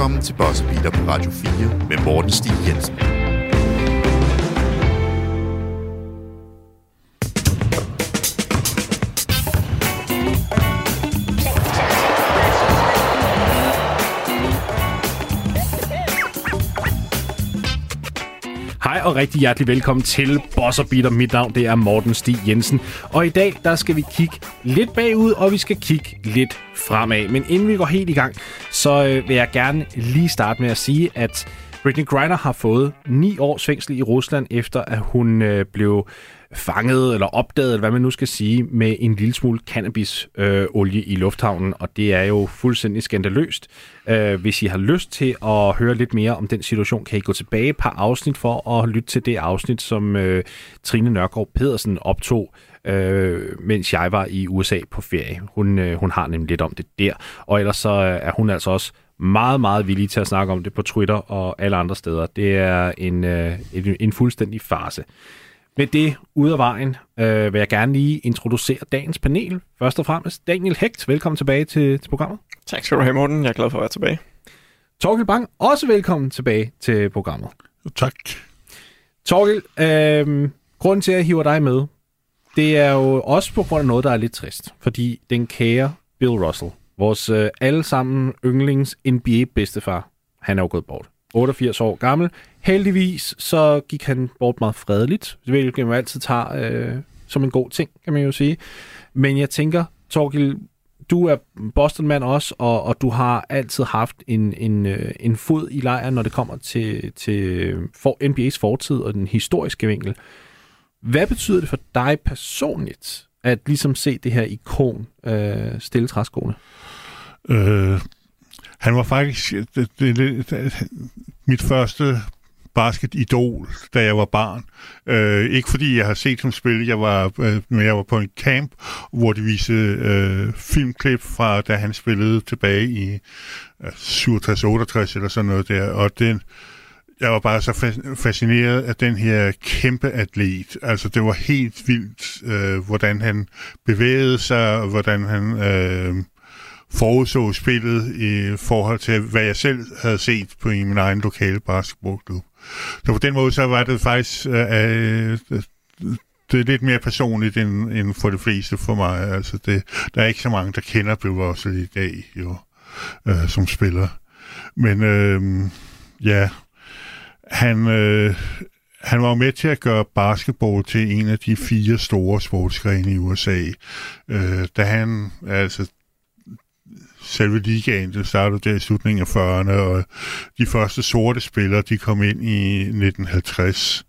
Velkommen til Boss Beater på Radio 4 med Morten Stig Jensen. Rigtig hjertelig velkommen til Boss og Beater. Mit navn det er Morten Stig Jensen. Og i dag der skal vi kigge lidt bagud, og vi skal kigge lidt fremad. Men inden vi går helt i gang, så øh, vil jeg gerne lige starte med at sige, at Britney Griner har fået ni års fængsel i Rusland, efter at hun øh, blev fanget eller opdaget, eller hvad man nu skal sige, med en lille smule cannabisolie øh, olie i lufthavnen, og det er jo fuldstændig skandaløst. Øh, hvis I har lyst til at høre lidt mere om den situation, kan I gå tilbage et par afsnit for at lytte til det afsnit, som øh, Trine Nørgaard Pedersen optog, øh, mens jeg var i USA på ferie. Hun, øh, hun har nemlig lidt om det der, og ellers så øh, er hun altså også meget, meget villig til at snakke om det på Twitter og alle andre steder. Det er en, øh, en, en fuldstændig farse. Med det ud af vejen øh, vil jeg gerne lige introducere dagens panel. Først og fremmest Daniel Hægt, velkommen tilbage til, til programmet. Tak skal du have, Morten. Jeg er glad for at være tilbage. Torgild Bang, også velkommen tilbage til programmet. Tak. Torgild, øh, grunden til, at jeg hiver dig med, det er jo også på grund af noget, der er lidt trist. Fordi den kære Bill Russell, vores øh, allesammen yndlings NBA-bedstefar, han er jo gået bort. 88 år gammel. Heldigvis så gik han bort meget fredeligt, hvilket man altid tager øh, som en god ting, kan man jo sige. Men jeg tænker, Torgil, du er Boston-mand også, og, og du har altid haft en, en, øh, en fod i lejren, når det kommer til, til for NBA's fortid og den historiske vinkel. Hvad betyder det for dig personligt, at ligesom se det her ikon øh, stille træskoene? Øh, han var faktisk det, det, det, mit første basketidol, da jeg var barn. Øh, ikke fordi jeg har set ham spille, jeg var, øh, men jeg var på en camp, hvor de viste øh, filmklip fra, da han spillede tilbage i øh, 67-68 eller sådan noget der, og den, jeg var bare så fascineret af den her kæmpe atlet. Altså, det var helt vildt, øh, hvordan han bevægede sig, hvordan han øh, forudså spillet i forhold til, hvad jeg selv havde set på i min egen lokale basketballklub. Så på den måde, så var det faktisk øh, øh, det er lidt mere personligt end, end for de fleste for mig. Altså det, der er ikke så mange, der kender Bill Russell i dag jo, øh, som spiller. Men øh, ja, han, øh, han var med til at gøre basketball til en af de fire store sportsgrene i USA. Øh, da han, altså selve ligaen, det startede der i slutningen af 40'erne, og de første sorte spillere, de kom ind i 1950.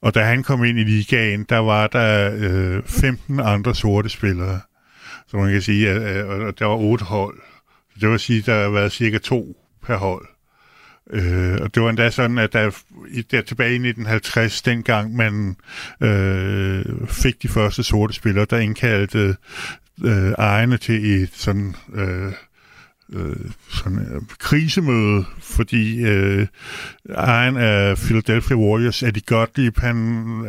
Og da han kom ind i ligaen, der var der øh, 15 andre sorte spillere. Så man kan sige, at, øh, at der var otte hold. Det vil sige, at der har været cirka to per hold. Øh, og det var endda sådan, at der, der tilbage i 1950, dengang man øh, fik de første sorte spillere, der indkaldte øh, ejerne til et sådan, øh, øh, sådan øh, krisemøde, fordi øh, ejeren af Philadelphia Warriors, Eddie Gottlieb, han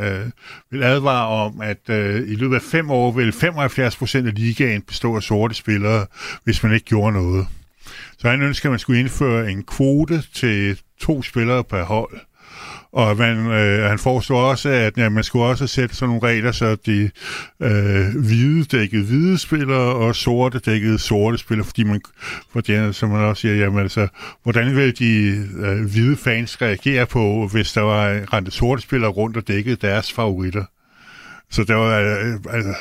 øh, vil advare om, at øh, i løbet af fem år vil 75 procent af ligaen bestå af sorte spillere, hvis man ikke gjorde noget. Så han ønsker, at man skulle indføre en kvote til to spillere per hold. Og man, øh, han foreslår også, at ja, man skulle også sætte sådan nogle regler, så de øh, hvide dækkede hvide spillere og sorte dækkede sorte spillere, fordi man, fordi, som man også siger, jamen altså, hvordan ville de øh, hvide fans reagere på, hvis der var rente sorte spillere rundt og dækkede deres favoritter? Så der var, øh, altså,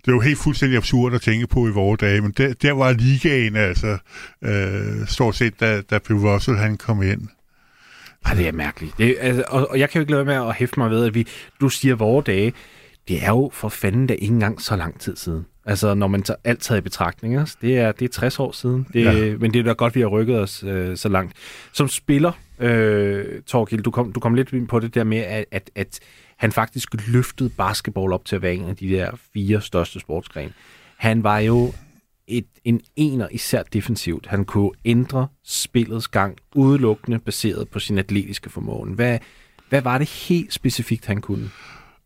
det er jo helt fuldstændig absurd at tænke på i vores dage, men der, der var ligaen altså øh, stort set, da, da Bill Russell han kom ind. Ej, det er mærkeligt. Det, altså, og, og jeg kan jo ikke lade med at hæfte mig ved, at vi, du siger vores dage. Det er jo for fanden da ikke engang så lang tid siden. Altså, når man tager alt taget i betragtning. Altså, det, er, det er 60 år siden. Det, ja. Men det er da godt, vi har rykket os øh, så langt. Som spiller, øh, Torgild, du kom, du kom lidt ind på det der med, at, at, at han faktisk løftede basketball op til at være en af de der fire største sportsgrene. Han var jo et, en ener, især defensivt. Han kunne ændre spillets gang udelukkende baseret på sin atletiske formåen. Hvad, hvad var det helt specifikt, han kunne?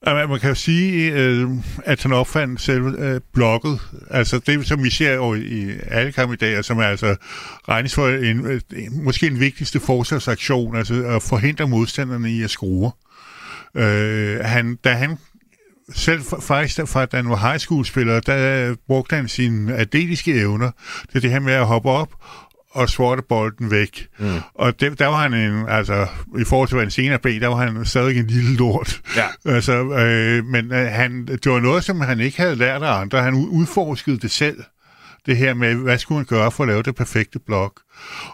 Altså, man kan jo sige, øh, at han opfandt selve øh, blokket. Altså det, som vi ser i alle kampe i dag, og som er altså regnes for en, øh, måske en vigtigste forsvarsaktion, altså at forhindre modstanderne i at skrue. Øh, han, da han selv faktisk fra da han var high school spiller, der brugte han sine atletiske evner til det her med at hoppe op og sorte bolden væk. Mm. Og det, der var han en, altså, i forhold til hvad en senere blev, der var han stadig en lille lort. Ja. Altså, øh, men øh, han, det var noget, som han ikke havde lært af andre. Han udforskede det selv det her med, hvad skulle han gøre for at lave det perfekte blok.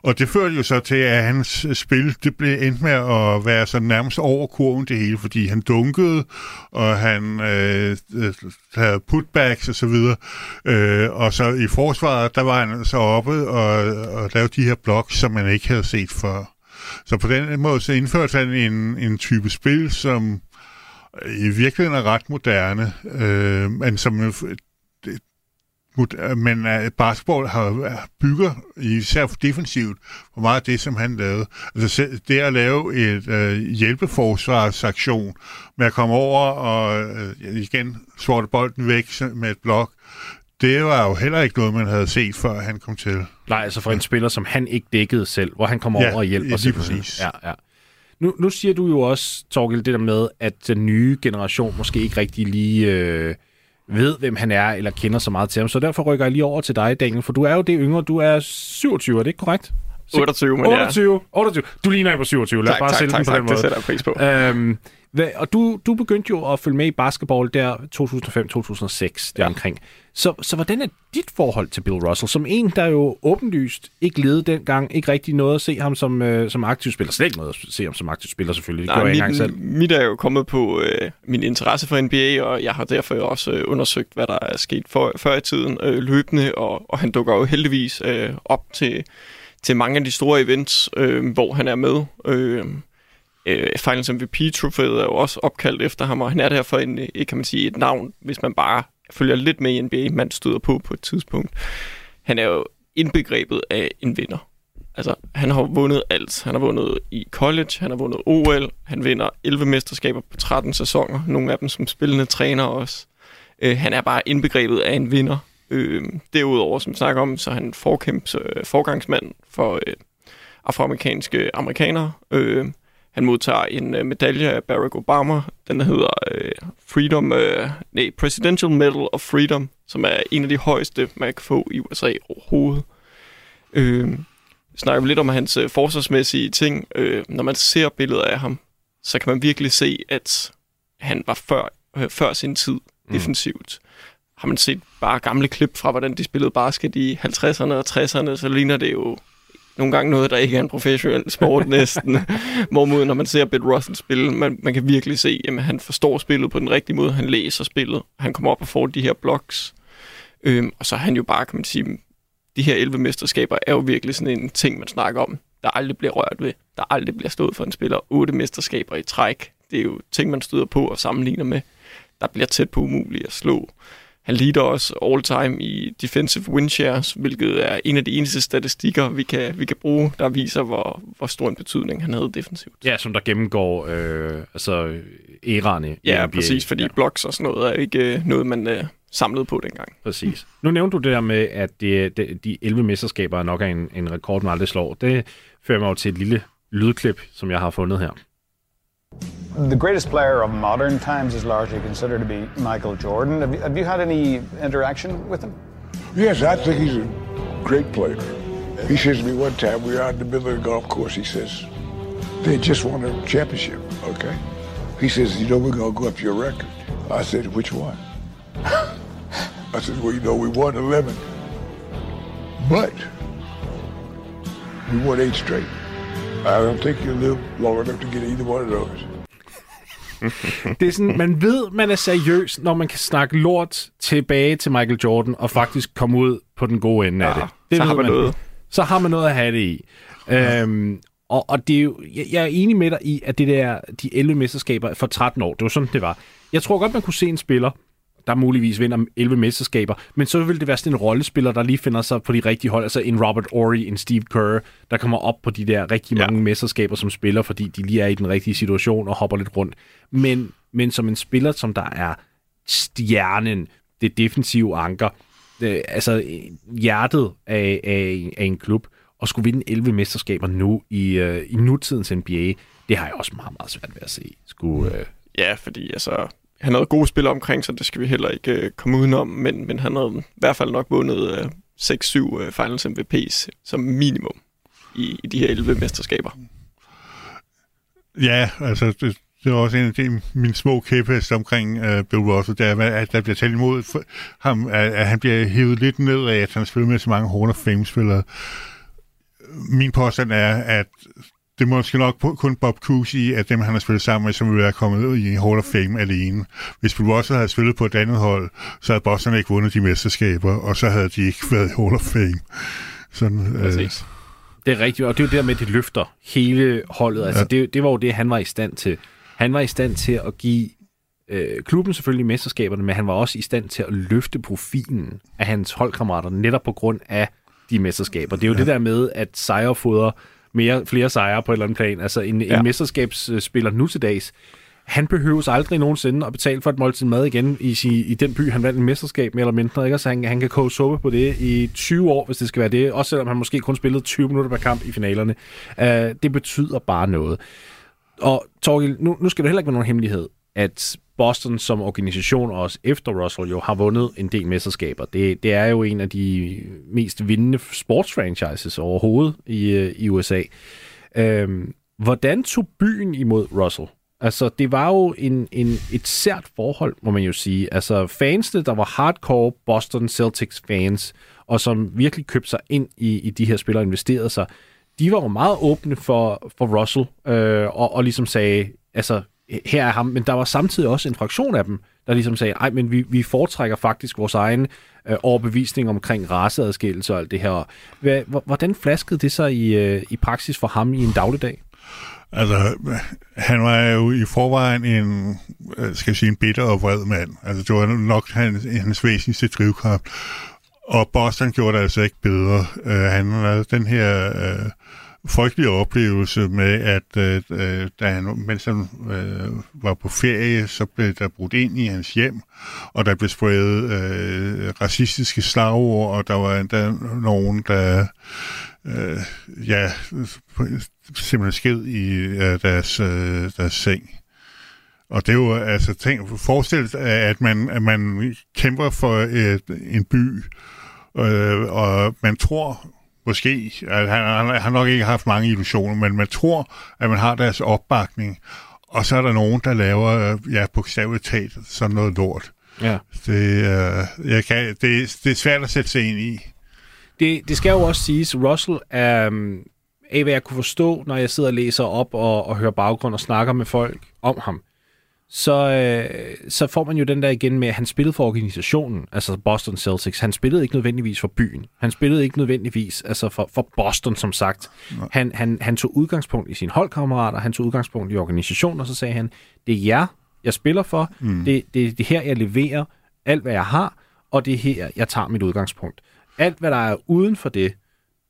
Og det førte jo så til, at hans spil det blev endt med at være så nærmest over kurven det hele, fordi han dunkede, og han øh, øh, havde putbacks og så videre. Øh, og så i forsvaret, der var han så oppe og, og lavede de her bloks, som man ikke havde set før. Så på den måde så indførte han en, en type spil, som i virkeligheden er ret moderne, øh, men som men uh, basketball har bygger især defensivt på meget af det, som han lavede. Altså det at lave et uh, hjælpeforsvarsaktion med at komme over og uh, igen sorte bolden væk med et blok, det var jo heller ikke noget, man havde set, før han kom til. Nej, altså for en spiller, som han ikke dækkede selv, hvor han kommer ja, over og hjælper. Lige præcis. Ja, ja. Nu, nu siger du jo også, Torgild, det der med, at den nye generation måske ikke rigtig lige... Øh, ved, hvem han er, eller kender så meget til ham. Så derfor rykker jeg lige over til dig, Daniel, for du er jo det yngre. Du er 27, er det ikke korrekt? 28, men 28, ja. 28. Du ligner ikke på 27. Lad tak, bare tak, sælge tak, den på tak, den måde. det sætter jeg pris på. Øhm, hvad, og du, du begyndte jo at følge med i basketball der 2005-2006 ja. omkring. Så, så hvordan er dit forhold til Bill Russell? Som en, der jo åbenlyst ikke levede dengang, ikke rigtig noget at se ham som, øh, som aktiv spiller. Slet ikke noget at se ham som aktiv spiller, selvfølgelig. Det Nej, jeg mit, engang selv. Mit er jo kommet på øh, min interesse for NBA, og jeg har derfor også øh, undersøgt, hvad der er sket for, før i tiden øh, løbende, og, og han dukker jo heldigvis øh, op til, til mange af de store events, øh, hvor han er med. Øh, øh, Finals MVP-trofæet er jo også opkaldt efter ham, og han er derfor en, øh, kan man sige, et navn, hvis man bare følger lidt med i NBA, man støder på på et tidspunkt. Han er jo indbegrebet af en vinder. Altså, han har vundet alt. Han har vundet i college, han har vundet OL, han vinder 11 mesterskaber på 13 sæsoner, nogle af dem som spillende træner også. Øh, han er bare indbegrebet af en vinder. Øh, derudover, som vi snakker om, så er han forkæmps, øh, forgangsmand for øh, afroamerikanske amerikanere. Øh, han modtager en øh, medalje af Barack Obama. Den hedder øh, Freedom, øh, nej, Presidential Medal of Freedom, som er en af de højeste, man kan få i USA overhovedet. Øh, snakker vi lidt om hans øh, forsvarsmæssige ting. Øh, når man ser billeder af ham, så kan man virkelig se, at han var før, øh, før sin tid defensivt. Mm. Har man set bare gamle klip fra, hvordan de spillede basket i 50'erne og 60'erne, så ligner det jo nogle gange noget, der ikke er en professionel sport næsten. Hvorimod, når man ser Bill Russell spille, man, man kan virkelig se, at han forstår spillet på den rigtige måde. Han læser spillet. Han kommer op og får de her blocks. Øhm, og så er han jo bare, kan man sige, de her 11 mesterskaber er jo virkelig sådan en ting, man snakker om, der aldrig bliver rørt ved. Der aldrig bliver stået for en spiller. 8 mesterskaber i træk. Det er jo ting, man støder på og sammenligner med. Der bliver tæt på umuligt at slå. Han leader også all-time i defensive win shares, hvilket er en af de eneste statistikker, vi kan, vi kan bruge, der viser, hvor, hvor stor en betydning han havde defensivt. Ja, som der gennemgår øh, altså æraerne Ja, NBA. præcis, fordi ja. blocks og sådan noget er ikke øh, noget, man øh, samlede på dengang. Præcis. Nu nævnte du det der med, at det, det, de 11 mesterskaber nok er en, en rekord, man aldrig slår. Det fører mig jo til et lille lydklip, som jeg har fundet her. The greatest player of modern times is largely considered to be Michael Jordan. Have you, have you had any interaction with him? Yes, I think he's a great player. He says to me one time, we were out in the middle of the golf course, he says, they just won a championship, okay? He says, you know, we're going to go up your record. I said, which one? I said, well, you know, we won 11. But we won eight straight. I don't think you'll live long enough to get either one of those. Det er sådan, man ved, man er seriøs, når man kan snakke lort tilbage til Michael Jordan og faktisk komme ud på den gode ende af Ja, det. det så har man noget. Så har man noget at have det i. Øhm, og, og det er jo, jeg, jeg er enig med dig i, at det der, de 11 mesterskaber for 13 år, det var sådan, det var. Jeg tror godt, man kunne se en spiller, der muligvis vinder 11 mesterskaber, men så vil det være sådan en rollespiller, der lige finder sig på de rigtige hold, altså en Robert Ory, en Steve Kerr, der kommer op på de der rigtig mange Ja. mesterskaber som spiller, fordi de lige er i den rigtige situation og hopper lidt rundt. Men men som en spiller, som der er stjernen, det defensive anker, det, altså hjertet af, af, af en klub, og skulle vinde 11 mesterskaber nu i, uh, i nutidens NBA, det har jeg også meget, meget svært ved at se. Skulle, uh... Ja, fordi altså, han havde gode spillere omkring, så det skal vi heller ikke øh, komme udenom, men, men han havde i hvert fald nok vundet øh, 6-7 øh, Finals MVP's som minimum i, i de her 11 mesterskaber. Ja, altså det, det var også en af de, mine små kæphest omkring øh, Bill Russell, der, at der bliver talt imod for ham, at, at han bliver hævet lidt ned af, at han spiller med så mange Hall of Fame-spillere. Min påstand er, at det er måske nok kun Bob Cousy, at dem, han har spillet sammen med, som ville være kommet ud i Hall of Fame alene. Hvis Bill Russell havde spillet på et andet hold, så havde Boston ikke vundet de mesterskaber, og så havde de ikke været i Hall of Fame. Sådan, Præcis. Øh, det er rigtigt, og det er jo det der med, at det løfter hele holdet. Altså, ja. det, det var jo det, han var i stand til. Han var i stand til at give øh, klubben selvfølgelig mesterskaberne, men han var også i stand til at løfte profilen af hans holdkammerater, netop på grund af de mesterskaber. Det er jo ja. det der med, at sejrfoder mere, flere sejre på et eller andet plan. Altså en, ja. en mesterskabsspiller nu til dags, han behøves aldrig nogensinde at betale for et måltid mad igen i, i, i den by, han vandt en mesterskab mere eller mindre. Ikke? Så han, han kan koge suppe på det i 20 år, hvis det skal være det. Også selvom han måske kun spillede 20 minutter per kamp i finalerne. Uh, det betyder bare noget. Og Torgild, nu, nu skal det heller ikke være nogen hemmelighed, at Boston som organisation, også efter Russell, jo har vundet en del mesterskaber. Det, det er jo en af de mest vindende sportsfranchises overhovedet i, øh, i USA. Øhm, hvordan tog byen imod Russell? Altså, det var jo en, en, et sært forhold, må man jo sige. Altså, fansene, der var hardcore Boston Celtics fans, og som virkelig købte sig ind i, i de her spillere og investerede sig, de var jo meget åbne for, for Russell, øh, og, og ligesom sagde, altså, her er ham, men der var samtidig også en fraktion af dem, der ligesom sagde, nej, men vi, vi foretrækker faktisk vores egen øh, overbevisning omkring raceadskillelse og alt det her. Hvordan flaskede det sig i, øh, i praksis for ham i en dagligdag? Altså, han var jo i forvejen en, øh, skal jeg sige, en bitter og vred mand. Altså, det var nok hans, hans væsentligste drivkraft. Og Boston gjorde det altså ikke bedre. Uh, han havde den her uh, frygtelig oplevelse med, at øh, øh, da han, mens han øh, var på ferie, så blev der brudt ind i hans hjem, og der blev spredt øh, racistiske slagord, og der var endda nogen, der øh, ja, simpelthen sked i øh, deres, øh, deres seng. Og det er jo, altså, tænk, forestil at man, at man kæmper for et, en by, øh, og man tror måske, at han, han har nok ikke haft mange illusioner, men man tror, at man har deres opbakning, og så er der nogen, der laver, ja, bogstaveligt talt, sådan noget lort. Ja. Det, øh, jeg kan, det, det er svært at sætte sig ind i. Det, det skal jo også siges, Russell er, um, af hvad jeg kunne forstå, når jeg sidder og læser op og, og hører baggrund og snakker med folk om ham, så, øh, så får man jo den der igen med, at han spillede for organisationen, altså Boston Celtics. Han spillede ikke nødvendigvis for byen. Han spillede ikke nødvendigvis altså for, for Boston, som sagt. Han, han, han tog udgangspunkt i sine holdkammerater, han tog udgangspunkt i organisationen, og så sagde han, det er jer, jeg spiller for, mm. det, det, det her, jeg leverer alt, hvad jeg har, og det er her, jeg tager mit udgangspunkt. Alt, hvad der er uden for det,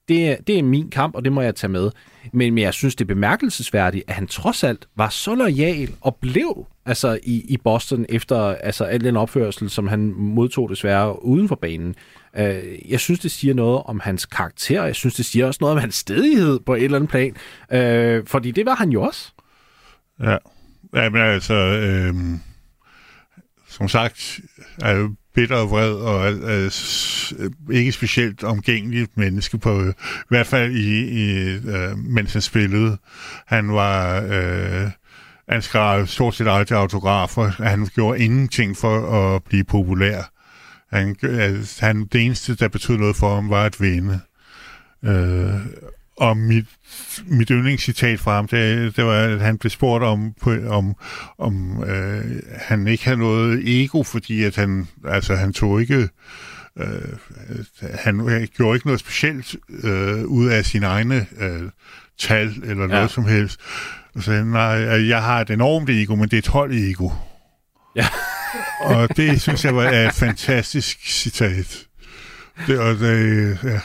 det er, det er min kamp, og det må jeg tage med. Men, men jeg synes, det er bemærkelsesværdigt, at han trods alt var så lojal og blev altså, i, i Boston efter altså, al den opførsel, som han modtog desværre uden for banen. Uh, jeg synes, det siger noget om hans karakter. Jeg synes, det siger også noget om hans stedighed på et eller andet plan. Uh, fordi det var han jo også. Ja, ja men altså... Øh, som sagt, øh, bitter og vred og øh, øh ikke specielt omgængeligt menneske, på, øh, i hvert fald i, i øh, mens han spillede. Han var... Øh, han skrev stort set aldrig autografer. Han gjorde ingenting for at blive populær. Han, øh, han, det eneste, der betød noget for ham, var at vinde. Øh, og mit, mit yndlingscitat fra ham, det, det var, at han blev spurgt om, på, om, om øh, han ikke havde noget ego, fordi at han, altså, han tog ikke... Øh, han gjorde ikke noget specielt øh, ud af sine egne øh, tal eller ja. noget som helst. Og så nej, jeg har et enormt ego, men det er et hold ego. Ja. og det synes jeg var et fantastisk citat. det, og det, ja,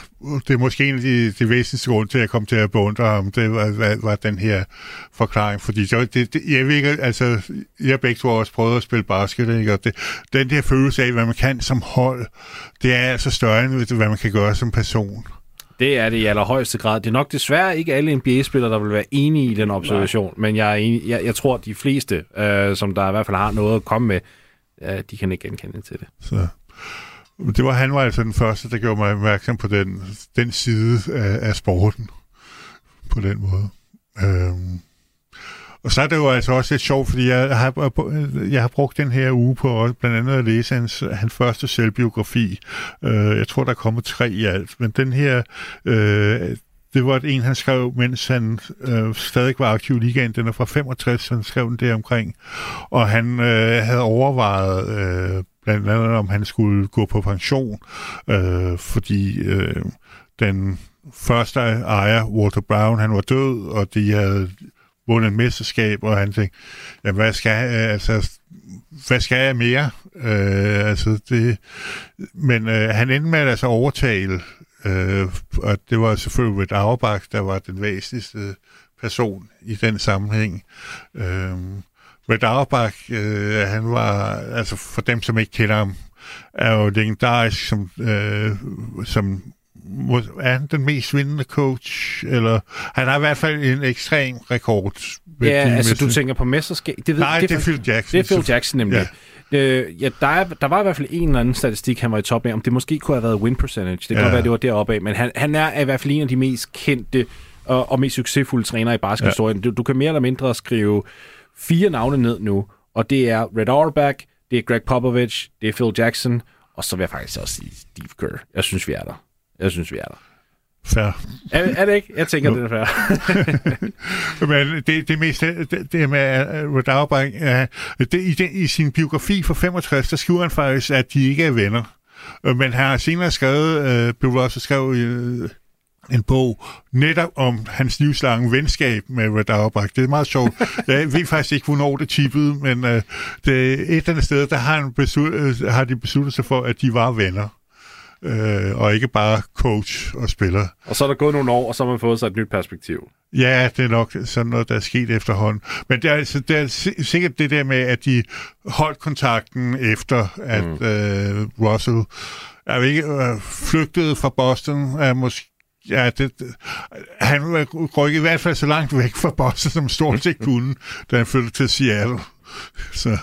det er måske en af de, de væsentligste grunde til, at jeg kom til at beundre ham, det var, var, var den her forklaring, fordi det, det, jeg ved ikke, altså, jeg begge to også prøvet at spille basket, ikke? og det, den der følelse af, hvad man kan som hold, det er altså større end, hvad man kan gøre som person. Det er det i allerhøjeste grad. Det er nok desværre ikke alle NBA-spillere, der vil være enige i den observation, Nej. men jeg, er enig, jeg, jeg tror, at de fleste, øh, som der i hvert fald har noget at komme med, øh, de kan ikke genkende til det. Så. Det var, han var altså den første, der gjorde mig opmærksom på den, den side af, af sporten. På den måde. Øhm. Og så er det jo altså også lidt sjovt, fordi jeg har, jeg har brugt den her uge på blandt andet at læse hans, hans første selvbiografi. Øh, jeg tror, der er kommet tre i alt. Men den her, øh, det var en, han skrev, mens han øh, stadig var aktiv i ligaen. Den er fra 65, han skrev den der omkring. Og han øh, havde overvejet øh, blandt andet, om han skulle gå på pension, øh, fordi øh, den første ejer, Walter Brown, han var død, og de havde vundet et mesterskab, og han tænkte, ja, hvad skal jeg, øh, altså, hvad skal jeg mere? Øh, altså det, men øh, han endte med altså at altså overtale, øh, og det var selvfølgelig Red Auerbach, der var den væsentligste person i den sammenhæng. Øh, Red Auerbach, øh, han var, altså for dem, som ikke kender ham, er jo legendarisk som, øh, som er han den mest vindende coach, eller han har i hvert fald en ekstrem rekord. Ja, altså du tænker på mesterskab. Det ved, Nej, det, det er Phil Jackson. Det er Phil Jackson nemlig. Ja. Øh, ja, der, er, der var i hvert fald en eller anden statistik, han var i top af, om det måske kunne have været win percentage. Det kan ja. godt være, det var deroppe af, men han, han er i hvert fald en af de mest kendte og, og mest succesfulde trænere i baskethistorien. Ja. Du, du kan mere eller mindre skrive fire navne ned nu, og det er Red Auerbach, det er Greg Popovich, det er Phil Jackson, og så vil jeg faktisk også sige Steve Kerr. Jeg synes, vi er der. Jeg synes, vi er der. Fair. Er, er det ikke? Jeg tænker, det er fair. Men det, det mest, det, det med Red Auerbach, det, i, det, i sin biografi for 65, der skriver han faktisk, at de ikke er venner. Uh, men han har senere skrevet, uh, Bill Russell skrev uh, en bog netop om hans livslange venskab med Red Auerbach. Det er meget sjovt. Jeg ved faktisk ikke, hvornår det tippede, men uh, det, et eller andet sted, der har, han beslut, uh, har de besluttet sig for, at de var venner øh, og ikke bare coach og spiller. Og så er der gået nogle år, og så har man fået sig et nyt perspektiv. Ja, det er nok sådan noget, der er sket efterhånden. Men det er, altså, det er sikkert det der med, at de holdt kontakten efter, at mm. øh, Russell er ikke øh, flygtet fra Boston, er måske Ja, det, han går i hvert fald så langt væk fra Boston, som stort set kunne, da han flyttede til Seattle. Så.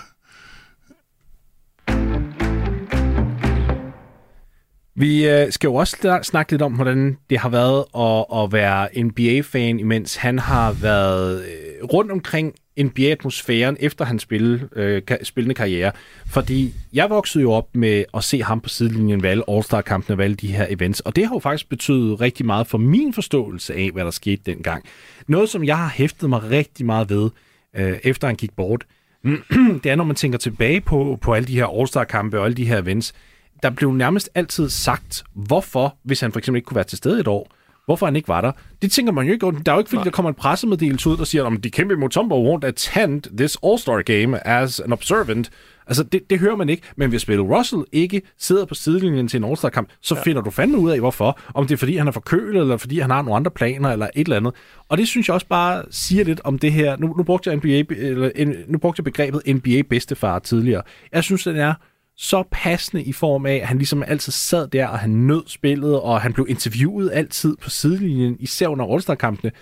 Vi øh, skal jo også snakke lidt om, hvordan det har været at, at være NBA-fan, imens han har været øh, rundt omkring NBA-atmosfæren efter hans spille, øh, spillende karriere. Fordi jeg voksede jo op med at se ham på sidelinjen ved All-Star-kampene ved de her events, og det har jo faktisk betydet rigtig meget for min forståelse af, hvad der skete dengang. Noget, som jeg har hæftet mig rigtig meget ved, øh, efter han gik bort, det er, når man tænker tilbage på, på alle de her All-Star-kampe og alle de her events, der blev nærmest altid sagt, hvorfor, hvis han for eksempel ikke kunne være til stede et år, hvorfor han ikke var der. Det tænker man jo ikke. Der er jo ikke, fordi Nej. der kommer en pressemeddelelse ud, der siger, at de kæmpe Mutombo won't attend this All-Star game as an observant. Altså, det, det hører man ikke. Men hvis Bill Russell ikke sidder på sidelinjen til en All-Star-kamp, så ja. finder du fandme ud af, hvorfor. Om det er, fordi han er forkølet, eller fordi han har nogle andre planer, eller et eller andet. Og det synes jeg også bare siger lidt om det her. Nu, nu brugte jeg, NBA, eller, nu brugte jeg begrebet NBA-bedstefar tidligere. Jeg synes, den er så passende i form af, at han ligesom altid sad der, og han nød spillet, og han blev interviewet altid på sidelinjen, især under All-Star-kampene.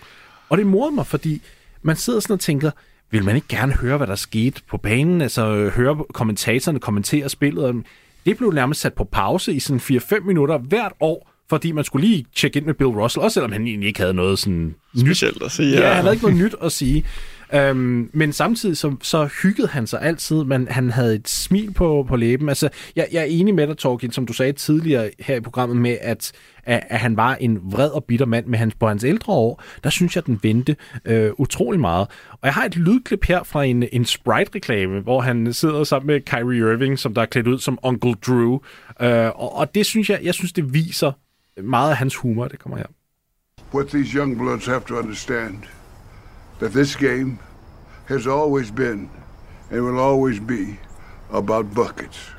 Og det morede mig, fordi man sidder sådan og tænker, vil man ikke gerne høre, hvad der skete på banen, altså høre kommentatorerne kommentere spillet. Det blev nærmest sat på pause i sådan 4-5 minutter hvert år, fordi man skulle lige tjekke ind med Bill Russell, også selvom han egentlig ikke havde noget sådan... Specielt at sige. Ja, ja han havde ikke noget nyt at sige. Øhm, men samtidig så, så hyggede han sig altid, men han havde et smil på, på læben. Altså, jeg, jeg er enig med dig, Torgild, som du sagde tidligere her i programmet, med at, at, at han var en vred og bitter mand med hans, på hans ældre år. Der synes jeg, den vendte øh, utrolig meget. Og jeg har et lydklip her fra en, en Sprite-reklame, hvor han sidder sammen med Kyrie Irving, som der er klædt ud som Uncle Drew. Øh, og, og det synes jeg, jeg synes, det viser meget af hans humor. Det kommer her. What these young bloods have to understand – that this game has always been and will always be about buckets.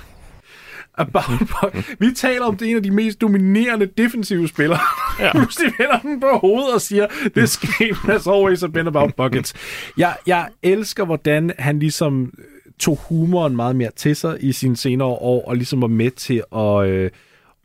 about bucket. Vi taler om, det en af de mest dominerende defensive spillere. Ja. Pludselig vender den på hovedet og siger, this game has always been about buckets. Jeg, jeg elsker, hvordan han ligesom tog humoren meget mere til sig i sine senere år, og ligesom var med til at... Øh,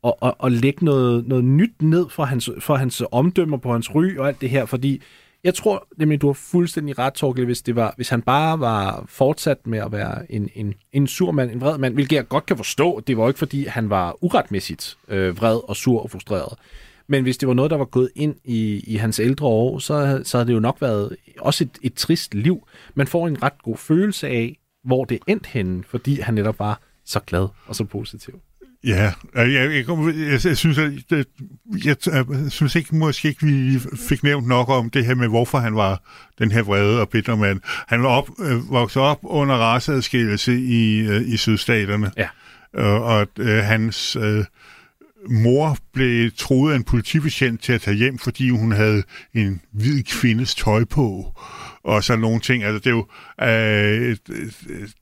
og, og, og lægge noget, noget nyt ned for hans, for hans omdømmer på hans ry og alt det her, fordi jeg tror nemlig, du har fuldstændig ret, Torkel, hvis, det var, hvis han bare var fortsat med at være en, en, en sur mand, en vred mand, hvilket jeg godt kan forstå. Det var ikke, fordi han var uretmæssigt øh, vred og sur og frustreret. Men hvis det var noget, der var gået ind i, i hans ældre år, så, så havde det jo nok været også et, et trist liv. Man får en ret god følelse af, hvor det endte henne, fordi han netop var så glad og så positiv. Ja, jeg, jeg, jeg, jeg synes, at, jeg, jeg, jeg synes ikke, måske ikke, vi fik nævnt nok om det her med, hvorfor han var den her vrede og bitter mand. Han var op, øh, vokset op under raceadskillelse i, øh, i sydstaterne. Ja. Og, og øh, hans øh, mor blev troet af en politibetjent til at tage hjem, fordi hun havde en hvid kvindes tøj på og så nogle ting. Altså, det er jo øh,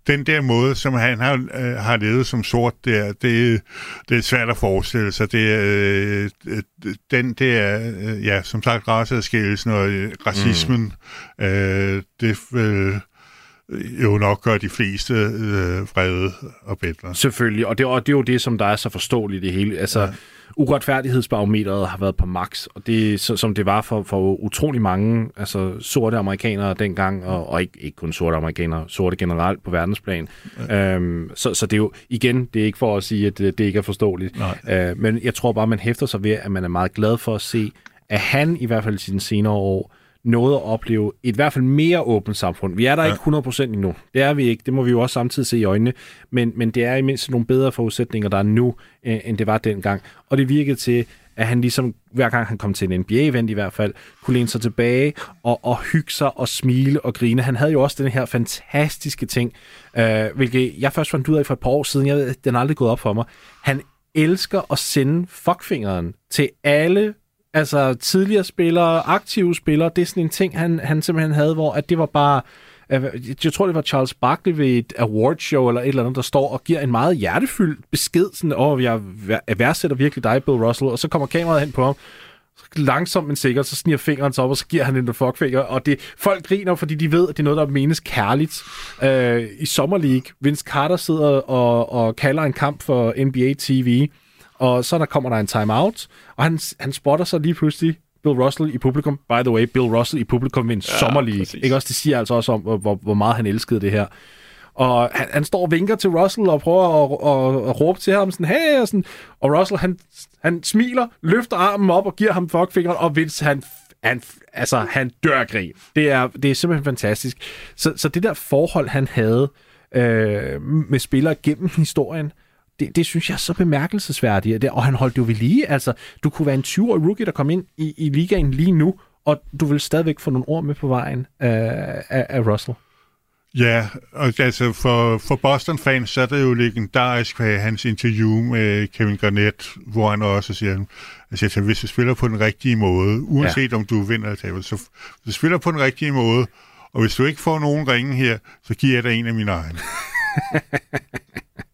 den der måde, som han har, øh, har levet som sort, der, det, det er svært at forestille sig. Det er, øh, den der, øh, ja, som sagt, raceadskillelsen og øh, racismen, mm. øh, det vil jo nok gør de fleste øh, vrede og bedre. Selvfølgelig, og det, og det er jo det, som der er så forståeligt i det hele. Altså, ja uretfærdighedsbarometeret har været på max, og det så, som det var for, for utrolig mange altså sorte amerikanere dengang, og, og ikke, ikke kun sorte amerikanere, sorte generelt på verdensplan. Ja. Øhm, så, så det er jo, igen, det er ikke for at sige, at det, det ikke er forståeligt, øh, men jeg tror bare, man hæfter sig ved, at man er meget glad for at se, at han i hvert fald i sine senere år noget at opleve et i hvert fald mere åbent samfund. Vi er der ja. ikke 100% endnu. Det er vi ikke. Det må vi jo også samtidig se i øjnene. Men, men det er i mindst nogle bedre forudsætninger, der er nu, øh, end det var dengang. Og det virkede til, at han ligesom, hver gang han kom til en NBA-event i hvert fald, kunne læne sig tilbage og, og hygge sig og smile og grine. Han havde jo også den her fantastiske ting, øh, hvilket jeg først fandt ud af for et par år siden. Jeg ved, den er aldrig gået op for mig. Han elsker at sende fuckfingeren til alle altså tidligere spillere, aktive spillere, det er sådan en ting, han, han simpelthen havde, hvor at det var bare, øh, jeg tror, det var Charles Barkley ved et awardshow eller et eller andet, der står og giver en meget hjertefyldt besked, sådan, åh, oh, jeg værdsætter virkelig dig, Bill Russell, og så kommer kameraet hen på ham, langsomt men sikkert, så sniger fingeren sig op, og så giver han en fuckfinger, og det, folk griner, fordi de ved, at det er noget, der menes kærligt. Øh, I Summer League, Vince Carter sidder og, og kalder en kamp for NBA TV, og så der kommer der en timeout, og han, han spotter så lige pludselig Bill Russell i publikum. By the way, Bill Russell i publikum ved en ja, sommerlige. Ikke også, det siger altså også om, hvor, hvor meget han elskede det her. Og han, han står og vinker til Russell og prøver at, at, at, at råbe til ham sådan, hey, og, sådan. og Russell han, han smiler, løfter armen op og giver ham fuckfingeren, og Vince han, han, altså, han dør grin. Det er, det er simpelthen fantastisk. Så, så det der forhold, han havde øh, med spillere gennem historien, det, det synes jeg er så bemærkelsesværdigt. Og han holdt jo ved lige. Altså, du kunne være en 20-årig rookie, der kom ind i, i ligaen lige nu, og du vil stadigvæk få nogle ord med på vejen øh, af, af Russell. Ja, og altså for, for Boston-fans, så er det jo legendarisk hans interview med Kevin Garnett, hvor han også siger, altså, hvis du spiller på den rigtige måde, uanset ja. om du vinder eller taber, så du spiller på den rigtige måde, og hvis du ikke får nogen ringe her, så giver jeg dig en af mine egne.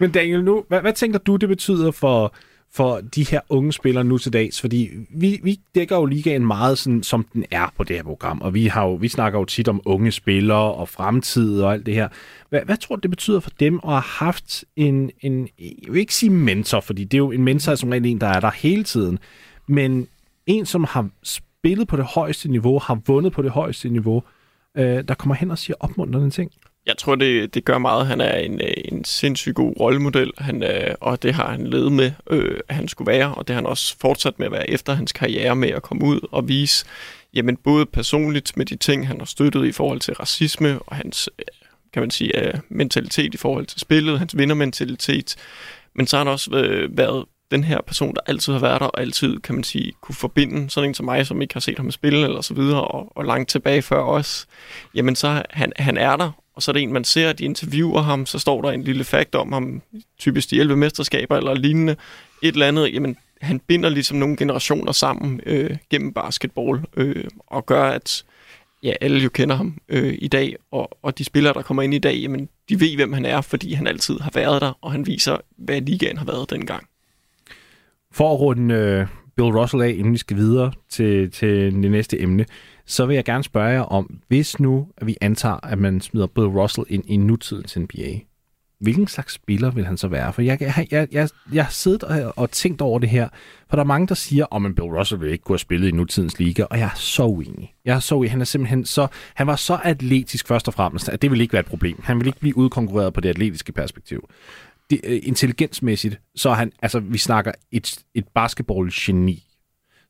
Men Daniel, nu, hvad, hvad tænker du, det betyder for, for de her unge spillere nu til dags? Fordi vi, vi dækker jo ligaen meget, sådan, som den er på det her program, og vi, har jo, vi snakker jo tit om unge spillere og fremtid og alt det her. Hvad, hvad tror du, det betyder for dem at have haft en, en, jeg vil ikke sige mentor, fordi det er jo en mentor som rent en, der er der hele tiden, men en, som har spillet på det højeste niveau, har vundet på det højeste niveau, øh, der kommer hen og siger opmuntrende ting? Jeg tror, det, det gør meget. Han er en, øh, en sindssygt god rollemodel, han, øh, og det har han levet med, øh, at han skulle være, og det har han også fortsat med at være efter hans karriere med at komme ud og vise, jamen både personligt med de ting, han har støttet i forhold til racisme og hans, øh, kan man sige, øh, mentalitet i forhold til spillet, hans vindermentalitet, men så har han også øh, været den her person, der altid har været der, og altid, kan man sige, kunne forbinde sådan en som mig, som ikke har set ham spille, eller så videre, og, og langt tilbage før os, jamen så han, han er der, og så er det en, man ser, at de interviewer ham, så står der en lille fakt om ham, typisk de 11 mesterskaber eller lignende, et eller andet, jamen han binder ligesom nogle generationer sammen øh, gennem basketball, øh, og gør, at ja, alle jo kender ham øh, i dag, og, og de spillere, der kommer ind i dag, jamen de ved, hvem han er, fordi han altid har været der, og han viser, hvad ligaen har været dengang. For at runde øh, Bill Russell af, inden vi skal videre til, til det næste emne, så vil jeg gerne spørge jer om, hvis nu at vi antager, at man smider Bill Russell ind i nutidens NBA, hvilken slags spiller vil han så være? For jeg, jeg, jeg, jeg, jeg har siddet og, og tænkt over det her, for der er mange, der siger, at oh, Bill Russell vil ikke kunne have spillet i nutidens liga, og jeg er så uenig. Jeg er så uenig. Han er simpelthen så, han var så atletisk først og fremmest, at det ville ikke være et problem. Han ville ikke blive udkonkurreret på det atletiske perspektiv. Det, øh, intelligensmæssigt, så er han, altså vi snakker et, et basketball-geni.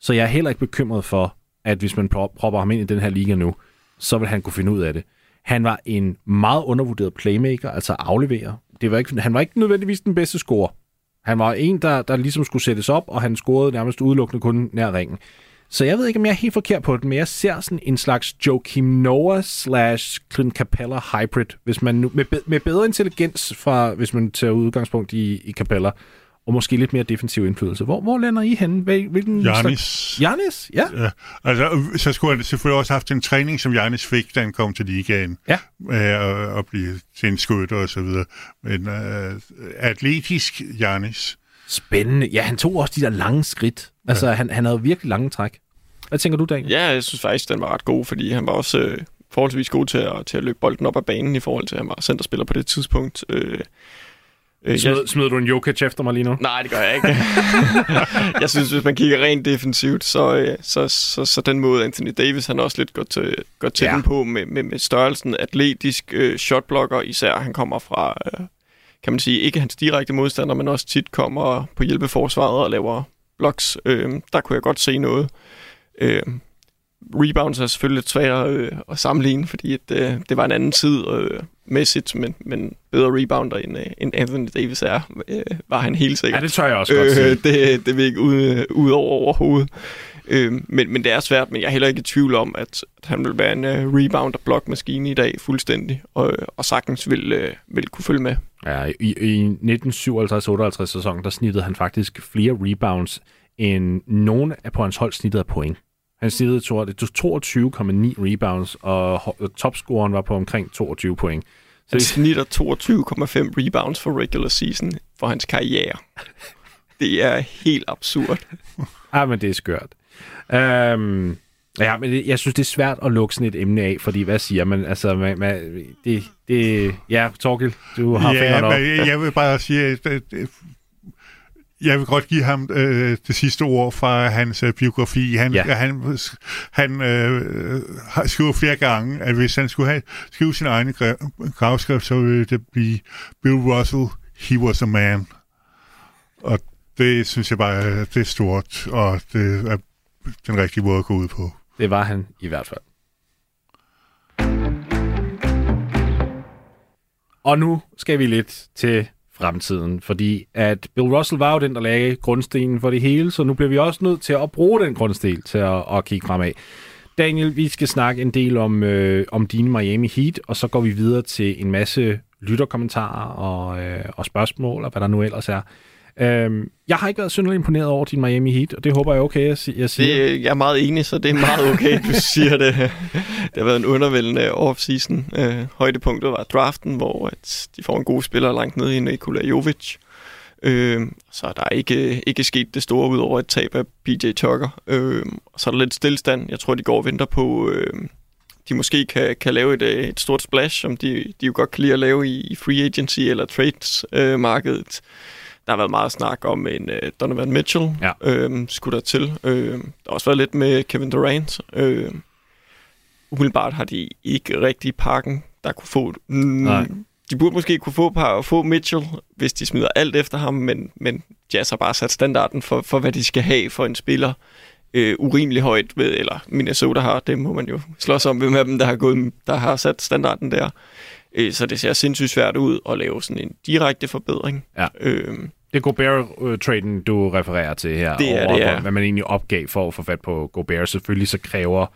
Så jeg er heller ikke bekymret for, at hvis man propper ham ind i den her liga nu, så vil han kunne finde ud af det. Han var en meget undervurderet playmaker, altså afleverer. Det var ikke, han var ikke nødvendigvis den bedste scorer. Han var en, der, der ligesom skulle sættes op, og han scorede nærmest udelukkende kun nær ringen. Så jeg ved ikke, om jeg er helt forkert på den, men jeg ser sådan en slags Joakim Noah slash Clint Capella hybrid, hvis man nu, med, med bedre intelligens, fra, hvis man tager udgangspunkt i, i Capella, og måske lidt mere defensiv indflydelse. Hvor, hvor lander I henne? Hvilken Janis. Janis, ja. ja. Altså, så skulle han selvfølgelig også haft en træning, som Janis fik, da han kom til ligaen. Ja. Øh, og blive til en skytte og så videre. Men uh, atletisk Janis. Spændende. Ja, han tog også de der lange skridt. Altså, ja. han, han havde virkelig lange træk. Hvad tænker du, Daniel? Ja, jeg synes faktisk, den var ret god, fordi han var også øh, forholdsvis god til at, til at løbe bolden op ad banen i forhold til, at han var centerspiller på det tidspunkt. Øh, Øh, jeg... smider du en Jokic efter mig lige nu? Nej, det gør jeg ikke. jeg synes, hvis man kigger rent defensivt, så, øh, så, så, så den måde Anthony Davis, han også lidt godt til, godt til ja. den på med, med, med størrelsen, atletisk øh, shotblocker, især han kommer fra, øh, kan man sige, ikke hans direkte modstander, men også tit kommer på hjælpeforsvaret og laver blocks. Øh, der kunne jeg godt se noget. Øh, rebounds er selvfølgelig lidt sværere øh, at sammenligne, fordi at, øh, det var en anden tid øh, mæssigt, men, men bedre rebounder end, øh, end Anthony Davis er, øh, var han helt sikkert. Ja, det tør jeg også godt øh, sige. Det, det vil ikke ud, ud over overhovedet. Øh, men, men det er svært, men jeg er heller ikke i tvivl om, at, at han vil være en uh, rebound- og block-maskine i dag fuldstændig, og, og sagtens vil, uh, vil kunne følge med. Ja, i, i 1957-58 sæsonen, der snittede han faktisk flere rebounds, end nogen af på hans hold snittede af point. Han snittede 22,9 rebounds, og topscoren var på omkring 22 point. Så han snitter 22,5 rebounds for regular season for hans karriere. Det er helt absurd. Ja, men det er skørt. Um, ja, men jeg synes, det er svært at lukke sådan et emne af, fordi hvad siger man? Altså, man, man, det, det, ja, Torgild, du har ja, fingeren op. Jeg, jeg vil bare sige, at jeg vil godt give ham øh, det sidste ord fra hans øh, biografi. Han, ja. han, han øh, har skrevet flere gange, at hvis han skulle have, skrive sin egen gravskrift, så ville det blive Bill Russell, he was a man. Og det synes jeg bare, det er stort, og det er den rigtige måde at gå ud på. Det var han i hvert fald. Og nu skal vi lidt til fremtiden, fordi at Bill Russell var jo den, der lagde grundstenen for det hele, så nu bliver vi også nødt til at bruge den grundsten til at, at kigge fremad. Daniel, vi skal snakke en del om, øh, om dine Miami Heat, og så går vi videre til en masse lytterkommentarer og, øh, og spørgsmål, og hvad der nu ellers er. Øhm, jeg har ikke været synderligt imponeret over din Miami Heat, og det håber jeg er okay, jeg, jeg siger. Det, jeg er meget enig, så det er meget okay, du siger det. Det har været en undervældende off-season. Øh, højdepunktet var draften, hvor at de får en god spiller langt nede i Nikola Jovic. Øh, så der er ikke, ikke sket det store ud over et tab af PJ Tucker. Øh, så er der lidt stillstand. Jeg tror, de går og venter på... Øh, de måske kan, kan lave et, øh, et stort splash, som de, de jo godt kan lide at lave i, i free agency eller trades-markedet. Øh, der har været meget snak om en uh, Donovan Mitchell, ja. øhm, skulle der til. Øh, der har også været lidt med Kevin Durant. Øh, umiddelbart har de ikke rigtig pakken, der kunne få... Mm, Nej. De burde måske kunne få, par, få Mitchell, hvis de smider alt efter ham, men, men Jazz har bare sat standarden for, for, hvad de skal have for en spiller øh, urimelig højt ved, eller Minnesota har, det må man jo slås om, hvem af dem, der har, gået, der har sat standarden der. Øh, så det ser sindssygt svært ud at lave sådan en direkte forbedring. Ja. Øh, det er Gobert-traden, du refererer til her. Det er over, det, ja. Hvad man egentlig opgav for at få fat på Gobert. Selvfølgelig så kræver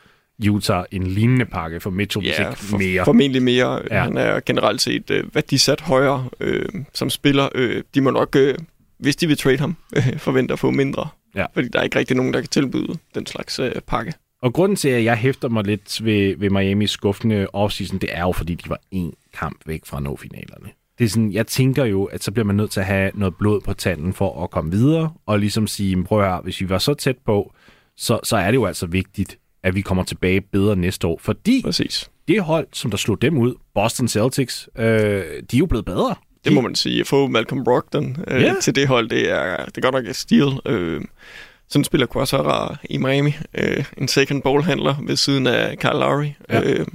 Utah en lignende pakke for Mitchell, ja, hvis for, mere. formentlig mere. Ja. Han er generelt set øh, værdisat højere øh, som spiller. Øh, de må nok, øh, hvis de vil trade ham, øh, forvente at få mindre. Ja. Fordi der er ikke rigtig nogen, der kan tilbyde den slags øh, pakke. Og grunden til, at jeg hæfter mig lidt ved, ved Miamis skuffende offseason, det er jo, fordi de var en kamp væk fra at nå finalerne. Det er sådan, jeg tænker jo, at så bliver man nødt til at have noget blod på tanden for at komme videre, og ligesom sige, prøv høre, hvis vi var så tæt på, så, så er det jo altså vigtigt, at vi kommer tilbage bedre næste år. Fordi Præcis. det hold, som der slog dem ud, Boston Celtics, øh, de er jo blevet bedre. Det må man sige. At få Malcolm Brogdon øh, yeah. til det hold, det er, det er godt nok et stil. Øh, sådan spiller Quasara i Miami. Øh, en second ballhandler ved siden af Kyle Lowry. Ja. Øh,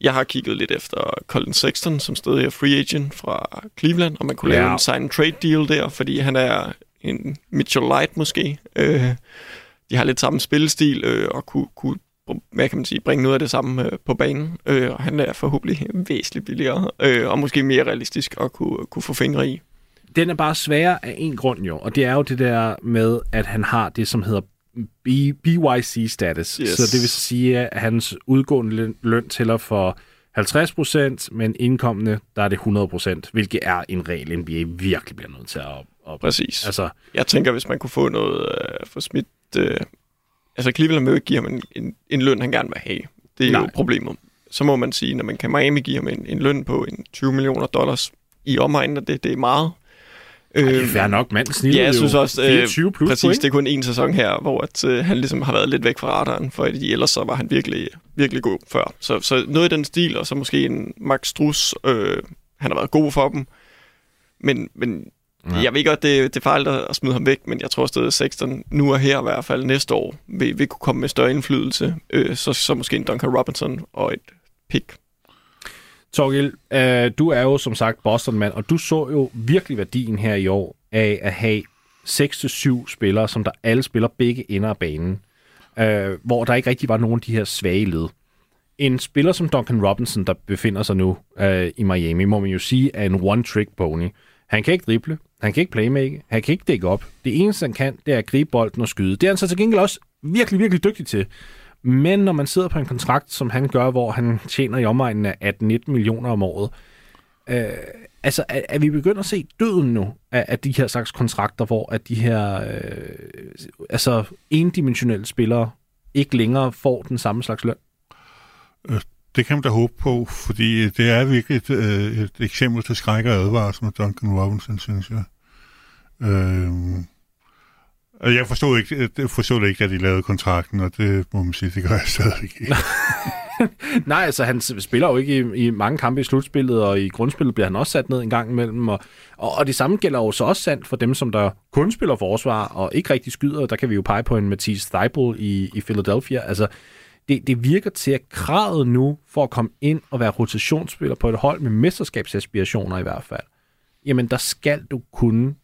jeg har kigget lidt efter Colin Sexton, som stadig er free agent fra Cleveland, og man kunne Ja. lave en sign and trade deal der, fordi han er en Mitchell Light måske. Øh, de har lidt samme spillestil, øh, og kunne, kunne hvad kan man sige, bringe noget af det samme øh, på banen. Øh, og han er forhåbentlig væsentligt billigere, øh, og måske mere realistisk at kunne, kunne få fingre i. Den er bare sværere af en grund jo, og det er jo det der med, at han har det, som hedder BYC-status. Yes. Så det vil sige, at hans udgående løn, tæller for 50%, men indkommende, der er det 100%, hvilket er en regel, NBA virkelig bliver nødt til at... at Præcis. Altså, Jeg tænker, hvis man kunne få noget øh, for smidt... Øh, altså, Cleveland vil ikke give ham en, en, en løn, han gerne vil have. Det er Nej. Nej. jo problemet. Så må man sige, når man kan Miami give ham en, en løn på en 20 millioner dollars i omegnen, og det, det er meget. Øh, det er fair nok, mand. Snittet Ja, jeg synes også, 24 plus præcis, point. det er kun en sæson her, hvor at, øh, han ligesom har været lidt væk fra radaren, for ellers så var han virkelig, virkelig god før. Så, så noget i den stil, og så måske en Max Struss, øh, han har været god for dem, men, men ja. jeg ved godt, det, det er farligt at smide ham væk, men jeg tror stadig, at Sexton nu og her i hvert fald næste år vil, vil kunne komme med større indflydelse, øh, så, så måske en Duncan Robinson og et pick. Torgild, øh, du er jo som sagt Boston-mand, og du så jo virkelig værdien her i år af at have 6-7 spillere, som der alle spiller begge ender af banen, øh, hvor der ikke rigtig var nogen af de her svage led. En spiller som Duncan Robinson, der befinder sig nu øh, i Miami, må man jo sige, er en one-trick pony. Han kan ikke drible, han kan ikke playmake, han kan ikke dække op. Det eneste, han kan, det er at gribe bolden og skyde. Det er han så til gengæld også virkelig, virkelig dygtig til. Men når man sidder på en kontrakt, som han gør, hvor han tjener i omegnen af 18-19 millioner om året, øh, altså er, er vi begyndt at se døden nu af, af de her slags kontrakter, hvor at de her øh, altså endimensionelle spillere ikke længere får den samme slags løn? Øh, det kan man da håbe på, fordi det er virkelig et, øh, et eksempel til skræk og advarsel med Duncan Robinson, synes jeg. Øh, og jeg forstod, ikke, øh, jeg forstod ikke, at de lavede kontrakten, og det må man sige, det gør jeg stadig ikke. Nej, altså han spiller jo ikke i, i mange kampe i slutspillet, og i grundspillet bliver han også sat ned en gang imellem. Og, og, og det samme gælder jo så også sandt for dem, som der kun spiller forsvar og ikke rigtig skyder. Der kan vi jo pege på en Mathis Thybul i, i Philadelphia. Altså, det, det virker til, at kravet nu for at komme ind og være rotationsspiller på et hold med mesterskabsaspirationer i hvert fald, jamen der skal du kunne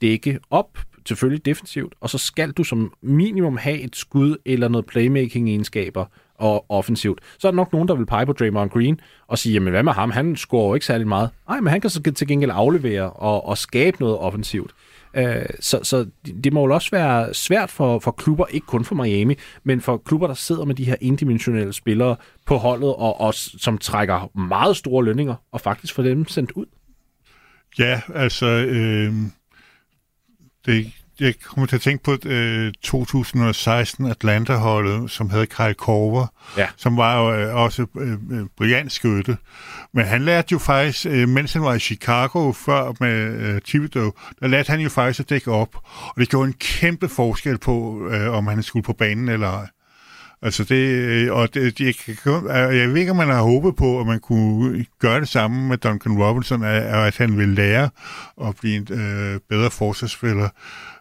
dække op, selvfølgelig defensivt, og så skal du som minimum have et skud eller noget playmaking-egenskaber og offensivt. Så er der nok nogen, der vil pege på Draymond Green og sige, jamen hvad med ham? Han scorer jo ikke særlig meget. Nej, men han kan så til gengæld aflevere og, og skabe noget offensivt. Øh, så, så det må jo også være svært for, for klubber, ikke kun for Miami, men for klubber, der sidder med de her indimensionelle spillere på holdet, og, og som trækker meget store lønninger, og faktisk får dem sendt ud. Ja, altså, øh, det, jeg kommer til at tænke på øh, 2016 Atlanta-holdet, som havde Kyle Korver, Ja. som var jo øh, også øh, øh, brillant skytte. Men han lærte jo faktisk, øh, mens han var i Chicago før med øh, Thibodeau, der lærte han jo faktisk at dække op. Og det gjorde en kæmpe forskel på, øh, om han skulle på banen eller ej. Altså det, øh, og det, jeg, kan øh, jeg ved ikke, om man har håbet på, at man kunne gøre det samme med Duncan Robinson, at, at han vil lære at blive en øh, bedre forsvarsspiller.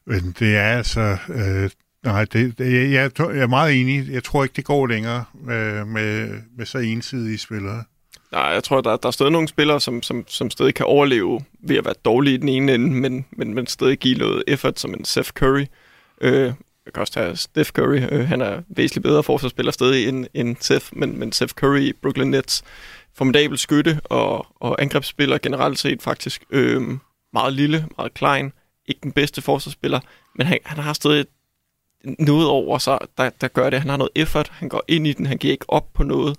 Men det er altså... Øh, nej, det, det, jeg, jeg, jeg er meget enig. Jeg tror ikke, det går længere øh, med, med så ensidige spillere. Nej, jeg tror, der, der er stadig nogle spillere, som, som, som stadig kan overleve ved at være dårlige i den ene ende, men, men, men stadig give noget effort, som en Seth Curry. Øh, også tage Steph Curry. Øh, han er væsentligt bedre forsvarsspiller stadig end, end Seth, men, men Seth Curry i Brooklyn Nets, formidabel skytte og, og angrebsspiller generelt set faktisk. Øh, meget lille, meget klein. Ikke den bedste forsvarsspiller, men han, han har stadig noget over sig, der, der gør det. Han har noget effort, han går ind i den, han giver ikke op på noget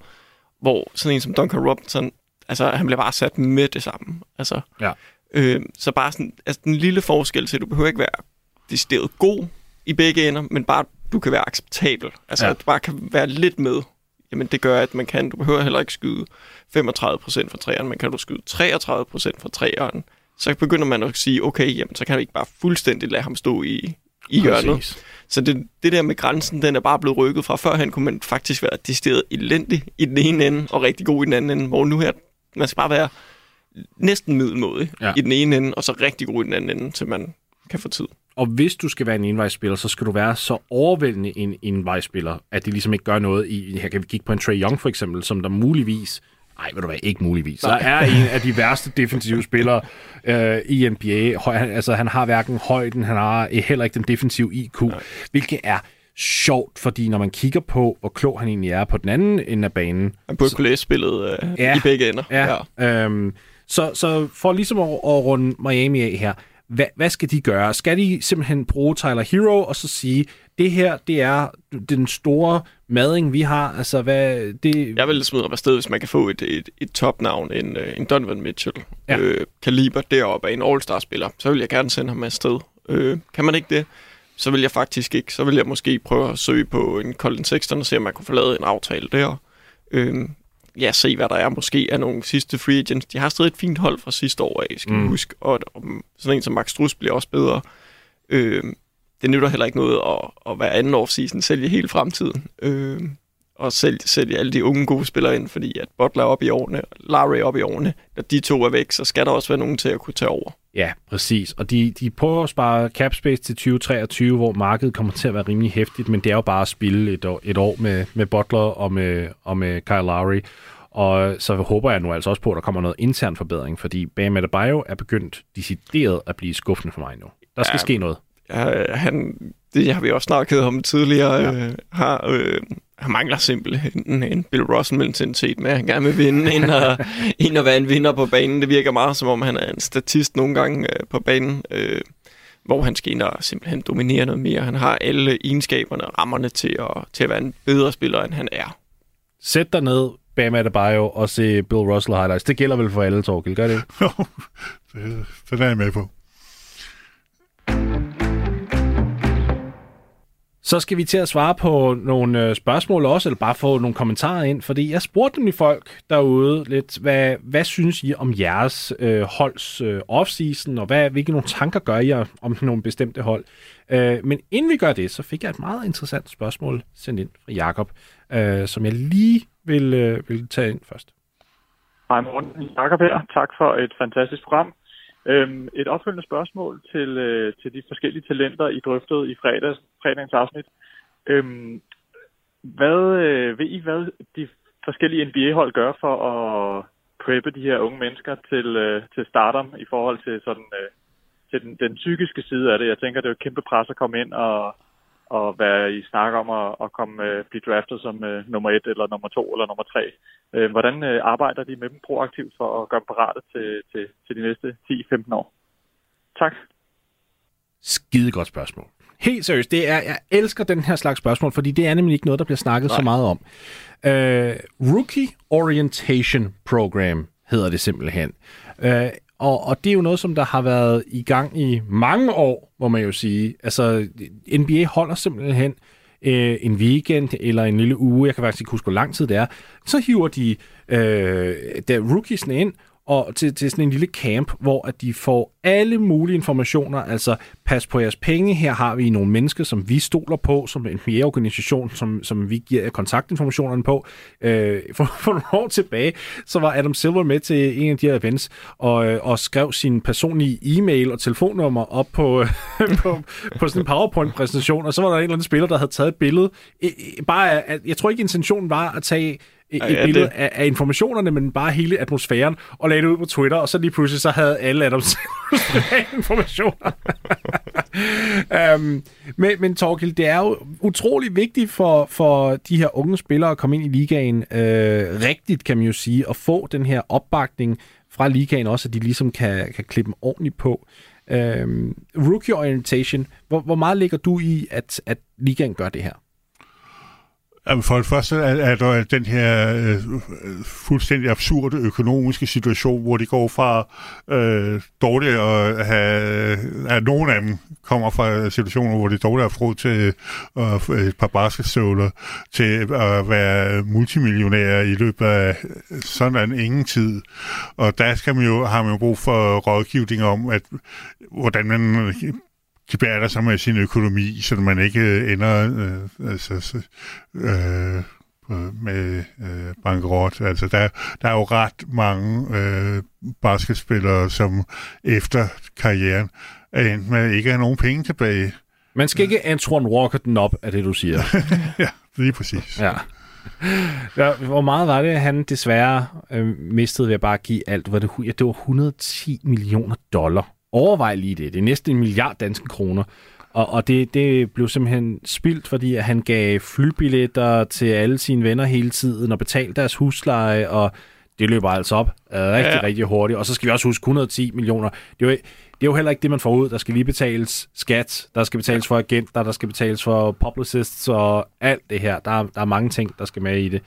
hvor sådan en som Duncan Robinson, altså han bliver bare sat med det samme. Altså, Ja. øh, så bare sådan, altså den lille forskel til, du behøver ikke være decideret god i begge ender, men bare, du kan være acceptabel. Altså, Ja. at du bare kan være lidt med jamen det gør, at man kan, du behøver heller ikke skyde 35% fra træerne, men kan du skyde 33% fra træerne, så begynder man at sige, okay, jamen så kan vi ikke bare fuldstændig lade ham stå i, i hjørnet. Præcis. Så det, det der med grænsen, den er bare blevet rykket fra. Førhen kunne man faktisk være decideret elendig i den ene ende, og rigtig god i den anden ende, hvor nu her, man skal bare være næsten middelmådig Ja. ja. i den ene ende, og så rigtig god i den anden ende, til man kan få tid. Og hvis du skal være en envejsspiller, så skal du være så overvældende en envejsspiller, at det ligesom ikke gør noget i... Her kan vi kigge på en Trey Young for eksempel, som der muligvis... Nej, ved du hvad, ikke muligvis. Så er en af de værste defensive spillere øh, i NBA. Høj, han, altså, han har hverken højden, han har øh, heller ikke den defensive IQ, ja. hvilket er sjovt, fordi når man kigger på, hvor klog han egentlig er på den anden ende af banen, Man burde kunne læse spillet øh, ja. i begge ender. Ja. ja. Øhm, så, så for ligesom at, at runde Miami af her, hvad, hvad skal de gøre? Skal de simpelthen bruge Tyler Hero og så sige, det her, det er den store mading, vi har? Altså, hvad, det... Jeg vil smide op afsted, hvis man kan få et, et, et topnavn, en, øh, en Donovan Mitchell, Ja. øh, kaliber deroppe af en All-Star-spiller, så vil jeg gerne sende ham afsted. Øh, kan man ikke det, så vil jeg faktisk ikke. Så vil jeg måske prøve at søge på en Colin Sexton og se, om man kunne få lavet en aftale der. Øh, ja, se hvad der er måske af nogle sidste free agents. De har stadig et fint hold fra sidste år af, skal mm. Huske. Og, og sådan en som Max Struss bliver også bedre. Øh, det nytter heller ikke noget at, at være anden offseason, sælge hele fremtiden. Øh, og sælge, sælge alle de unge gode spillere ind, fordi at Butler er op i årene, Larry er op i årene, når de to er væk, så skal der også være nogen til at kunne tage over. Ja, præcis. Og de, de prøver at spare cap space til 2023, hvor markedet kommer til at være rimelig hæftigt, men det er jo bare at spille et år, et år med, med Butler og med, og med Kyle Lowry. Og så håber jeg nu altså også på, at der kommer noget intern forbedring, fordi Bam Adebayo er begyndt decideret at blive skuffende for mig nu. Der skal. Ja. ske noget. Ja, han, det har vi også snakket om tidligere, ja. øh, har, øh, han mangler simpelthen en, en Bill Russell-mentalitet med, at han gerne vil vinde, end at, end at være en vinder på banen. Det virker meget, som om han er en statist nogle gange øh, på banen, øh, hvor han skal ind og simpelthen dominere noget mere. Han har alle egenskaberne og rammerne til at, til at være en bedre spiller, end han er. Sæt dig ned, Bam Adebayo, og se Bill Russell highlights. Det gælder vel for alle, Torkel, gør det ikke? det, det er jeg med på. Så skal vi til at svare på nogle øh, spørgsmål også, eller bare få nogle kommentarer ind, fordi jeg spurgte nemlig folk derude lidt, hvad, hvad synes I om jeres øh, holds øh, offseason, og hvad, hvilke nogle tanker gør I om, om nogle bestemte hold? Øh, men inden vi gør det, så fik jeg et meget interessant spørgsmål sendt ind fra Jakob, øh, som jeg lige vil, øh, vil tage ind først. Hej morgen, Jakob her. Tak for et fantastisk program. Øhm, et opfølgende spørgsmål til, øh, til de forskellige talenter, I drøftede i fredags, fredagens afsnit. Øhm, hvad, øh, ved I, hvad de forskellige NBA-hold gør for at preppe de her unge mennesker til, øh, til stardom i forhold til sådan øh, til den, den psykiske side af det? Jeg tænker, det er jo et kæmpe pres at komme ind og, og være i snak om at, at komme, øh, blive draftet som øh, nummer et, eller nummer to, eller nummer tre. Øh, hvordan øh, arbejder de med dem proaktivt for at gøre dem parate til, til, til de næste 10-15 år? Tak. Skide godt spørgsmål. Helt seriøst, det er, jeg elsker den her slags spørgsmål, fordi det er nemlig ikke noget, der bliver snakket Nej. så meget om. Uh, Rookie Orientation Program hedder det simpelthen. Uh, og, og det er jo noget, som der har været i gang i mange år, må man jo sige. Altså, NBA holder simpelthen øh, en weekend eller en lille uge, jeg kan faktisk ikke huske, hvor lang tid det er, så hiver de øh, der rookiesne ind, og til, til sådan en lille camp, hvor at de får alle mulige informationer, altså pas på jeres penge, her har vi nogle mennesker, som vi stoler på, som en mere-organisation, som, som vi giver kontaktinformationerne på. Øh, for, for nogle år tilbage, så var Adam Silver med til en af de her events, og, øh, og skrev sin personlige e-mail og telefonnummer op på, på, på sådan en PowerPoint-præsentation, og så var der en eller anden spiller, der havde taget et billede. Bare, at, jeg tror ikke, intentionen var at tage et Ja, billede det- af, af informationerne, men bare hele atmosfæren, og lagde det ud på Twitter, og så lige pludselig så havde alle Adam Silvers informationer. um, men, men Torgild, det er jo utrolig vigtigt for, for de her unge spillere at komme ind i ligaen øh, rigtigt, kan man jo sige, og få den her opbakning fra ligaen også, at de ligesom kan, kan klippe dem ordentligt på. Um, rookie orientation, hvor, hvor meget ligger du i, at, at ligaen gør det her? For det første er, er der den her øh, fuldstændig absurde økonomiske situation, hvor de går fra øh, dårligt at have, at nogen af dem kommer fra situationer, hvor de dårligt har få til øh, et par basketstøvler, til at være multimillionærer i løbet af sådan ingen tid. Og der skal man jo, har man jo brug for rådgivning om, at hvordan man gebærder sig med sin økonomi, så man ikke øh, ender øh, altså, øh, med øh, bankerot. Altså, der, der er jo ret mange øh, basketspillere, som efter karrieren er endt med ikke at have nogen penge tilbage. Man skal ikke Antoine Walker den op, af det du siger. ja, lige præcis. Ja. ja. Hvor meget var det, han desværre øh, mistede ved at bare give alt? Var det, ja, det var 110 millioner dollar Overvej lige det. Det er næsten en milliard danske kroner. Og, og det, det blev simpelthen spildt, fordi han gav flybilletter til alle sine venner hele tiden og betalte deres husleje, og det løber altså op uh, rigtig, ja. rigtig hurtigt. Og så skal vi også huske 110 millioner. Det er, jo, det er jo heller ikke det, man får ud. Der skal lige betales skat, der skal betales for agenter, der skal betales for publicists og alt det her. Der, der er mange ting, der skal med i det.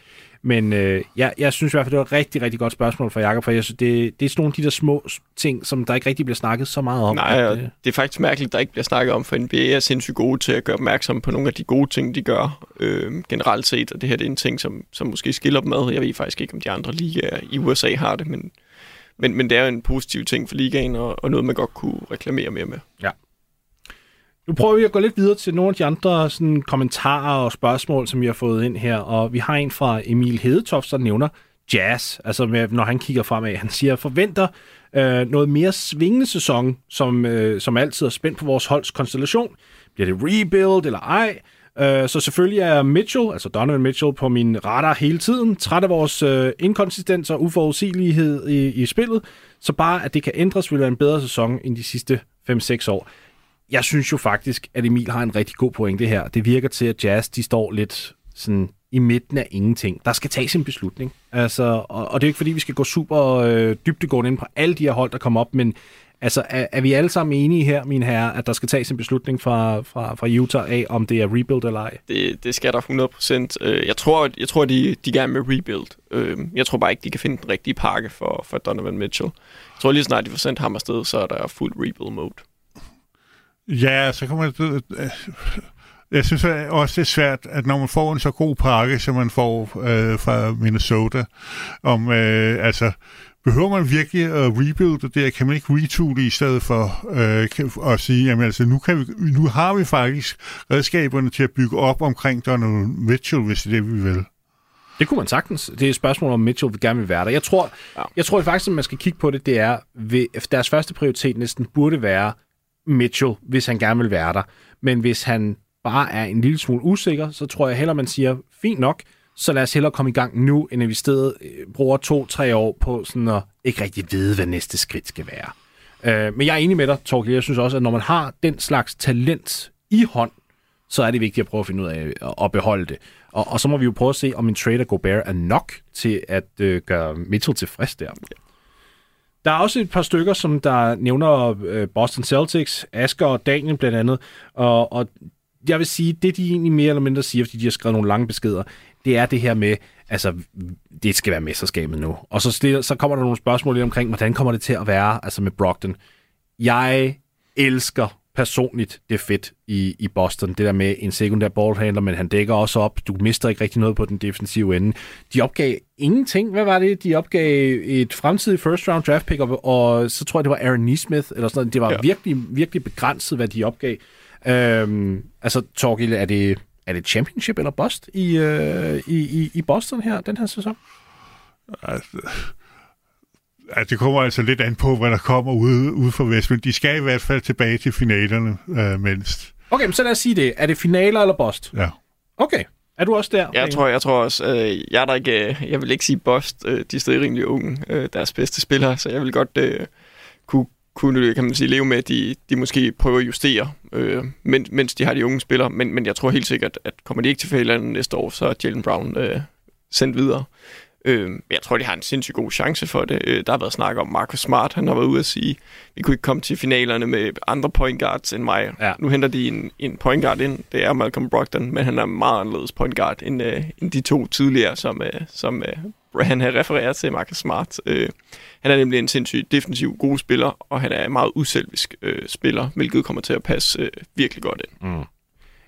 Men øh, jeg, jeg synes i hvert fald, det var et rigtig, rigtig godt spørgsmål fra Jakob, for jeg synes, det, det er sådan nogle af de der små ting, som der ikke rigtig bliver snakket så meget om. Nej, at, det, det er faktisk mærkeligt, der ikke bliver snakket om, for NBA er sindssygt gode til at gøre opmærksom på nogle af de gode ting, de gør øh, generelt set, og det her det er en ting, som, som måske skiller dem ad. Jeg ved faktisk ikke, om de andre ligaer i USA har det, men, men, men det er jo en positiv ting for ligaen, og, og noget, man godt kunne reklamere mere med. Ja. Nu prøver vi at gå lidt videre til nogle af de andre sådan, kommentarer og spørgsmål, som vi har fået ind her. Og vi har en fra Emil Hedetoft, der nævner jazz. Altså med, når han kigger fremad. Han siger, forventer øh, noget mere svingende sæson, som, øh, som altid er spændt på vores holds konstellation. Bliver det rebuild eller ej? Øh, så selvfølgelig er Mitchell, altså Donovan Mitchell, på min radar hele tiden. Træt af vores øh, inkonsistens og uforudsigelighed i, i spillet. Så bare, at det kan ændres, vil være en bedre sæson end de sidste 5-6 år jeg synes jo faktisk, at Emil har en rigtig god pointe her. Det virker til, at Jazz de står lidt sådan i midten af ingenting. Der skal tages en beslutning. Altså, og, og det er ikke fordi, vi skal gå super øh, dybdegående ind på alle de her hold, der kommer op, men altså, er, er vi alle sammen enige her, min herre, at der skal tages en beslutning fra, fra, fra Utah af, om det er rebuild eller ej? Det, det skal der 100%. Øh, jeg tror, jeg tror de, de gerne med rebuild. Øh, jeg tror bare ikke, de kan finde den rigtige pakke for, for Donovan Mitchell. Jeg tror lige snart, de får sendt ham afsted, så er der fuld rebuild mode. Ja, så kan man... Jeg synes også, det er svært, at når man får en så god pakke, som man får øh, fra Minnesota, om, øh, altså, behøver man virkelig at rebuilde det? Kan man ikke retoole i stedet for øh, at sige, jamen altså, nu, kan vi, nu har vi faktisk redskaberne til at bygge op omkring Donald Mitchell, hvis det er det, vi vil. Det kunne man sagtens. Det er et spørgsmål, om Mitchell vil gerne vil være der. Jeg tror, ja. jeg tror faktisk, at man skal kigge på det, det er, ved, deres første prioritet næsten burde være Mitchell, hvis han gerne vil være der. Men hvis han bare er en lille smule usikker, så tror jeg heller, man siger, fint nok, så lad os hellere komme i gang nu, end at vi stedet øh, bruger to-tre år på sådan at ikke rigtig vide, hvad næste skridt skal være. Øh, men jeg er enig med dig, Torkel. Jeg synes også, at når man har den slags talent i hånd, så er det vigtigt at prøve at finde ud af øh, at beholde det. Og, og så må vi jo prøve at se, om en trader Gobert er nok til at øh, gøre Mitchell tilfreds der. Der er også et par stykker, som der nævner øh, Boston Celtics, Asger og Daniel blandt andet, og, og jeg vil sige, det de egentlig mere eller mindre siger, fordi de har skrevet nogle lange beskeder, det er det her med, altså, det skal være mesterskabet nu. Og så, stiller, så kommer der nogle spørgsmål lidt omkring, hvordan kommer det til at være, altså med Brogdon. Jeg elsker personligt det er fedt i, i Boston. Det der med en sekundær ballhandler, men han dækker også op. Du mister ikke rigtig noget på den defensive ende. De opgav ingenting. Hvad var det? De opgav et fremtidigt first round draft pick, og så tror jeg, det var Aaron Neesmith, eller sådan noget. Det var ja. virkelig, virkelig begrænset, hvad de opgav. Øhm, altså, Torgild, er det, er det championship eller bust i, øh, i, i, i Boston her, den her sæson? Altså, Ja, det kommer altså lidt an på, hvad der kommer ude, ude fra Vest, men de skal i hvert fald tilbage til finalerne øh, mindst. Okay, men så lad os sige det. Er det finaler eller bost? Ja. Okay. Er du også der? Jeg tror, jeg tror også, øh, jeg er der ikke, øh, jeg vil ikke sige bost. Øh, de er stadig rimelig unge, øh, deres bedste spillere, så jeg vil godt øh, kunne, kunne kan man sige, leve med, at de, de måske prøver at justere, øh, mens, mens de har de unge spillere. Men, men jeg tror helt sikkert, at kommer de ikke til finalerne næste år, så er Jalen Brown øh, sendt videre. Øh, jeg tror, de har en sindssygt god chance for det. Øh, der har været snak om Marcus Smart. Han har været ude at sige, vi kunne ikke komme til finalerne med andre point guards end mig. Ja. Nu henter de en, en point guard ind. Det er Malcolm Brogdon, men han er meget anderledes point guard end, øh, end de to tidligere, som, øh, som øh, han har refereret til Marcus Smart. Øh, han er nemlig en sindssygt defensiv god spiller, og han er en meget uselvisk øh, spiller, hvilket kommer til at passe øh, virkelig godt ind. Mm.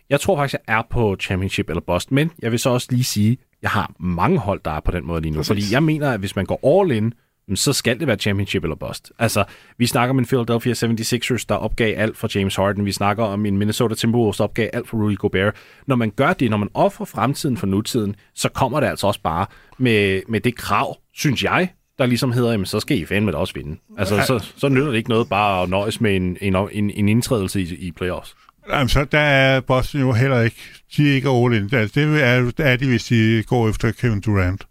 Jeg tror faktisk, jeg er på championship eller bust, men jeg vil så også lige sige, jeg har mange hold, der er på den måde lige nu. Præcis. Fordi jeg mener, at hvis man går all in, så skal det være championship eller bust. Altså, vi snakker om en Philadelphia 76ers, der opgav alt for James Harden. Vi snakker om en Minnesota Timberwolves, der opgav alt for Rudy Gobert. Når man gør det, når man offrer fremtiden for nutiden, så kommer det altså også bare med, med det krav, synes jeg, der ligesom hedder, jamen, så skal I fandme da også vinde. Altså, så, så nytter det ikke noget bare at nøjes med en, en, en, en indtrædelse i, i playoffs. Jamen, så der er Boston jo heller ikke, de er ikke all in. Altså, det er, er de, hvis de går efter Kevin Durant.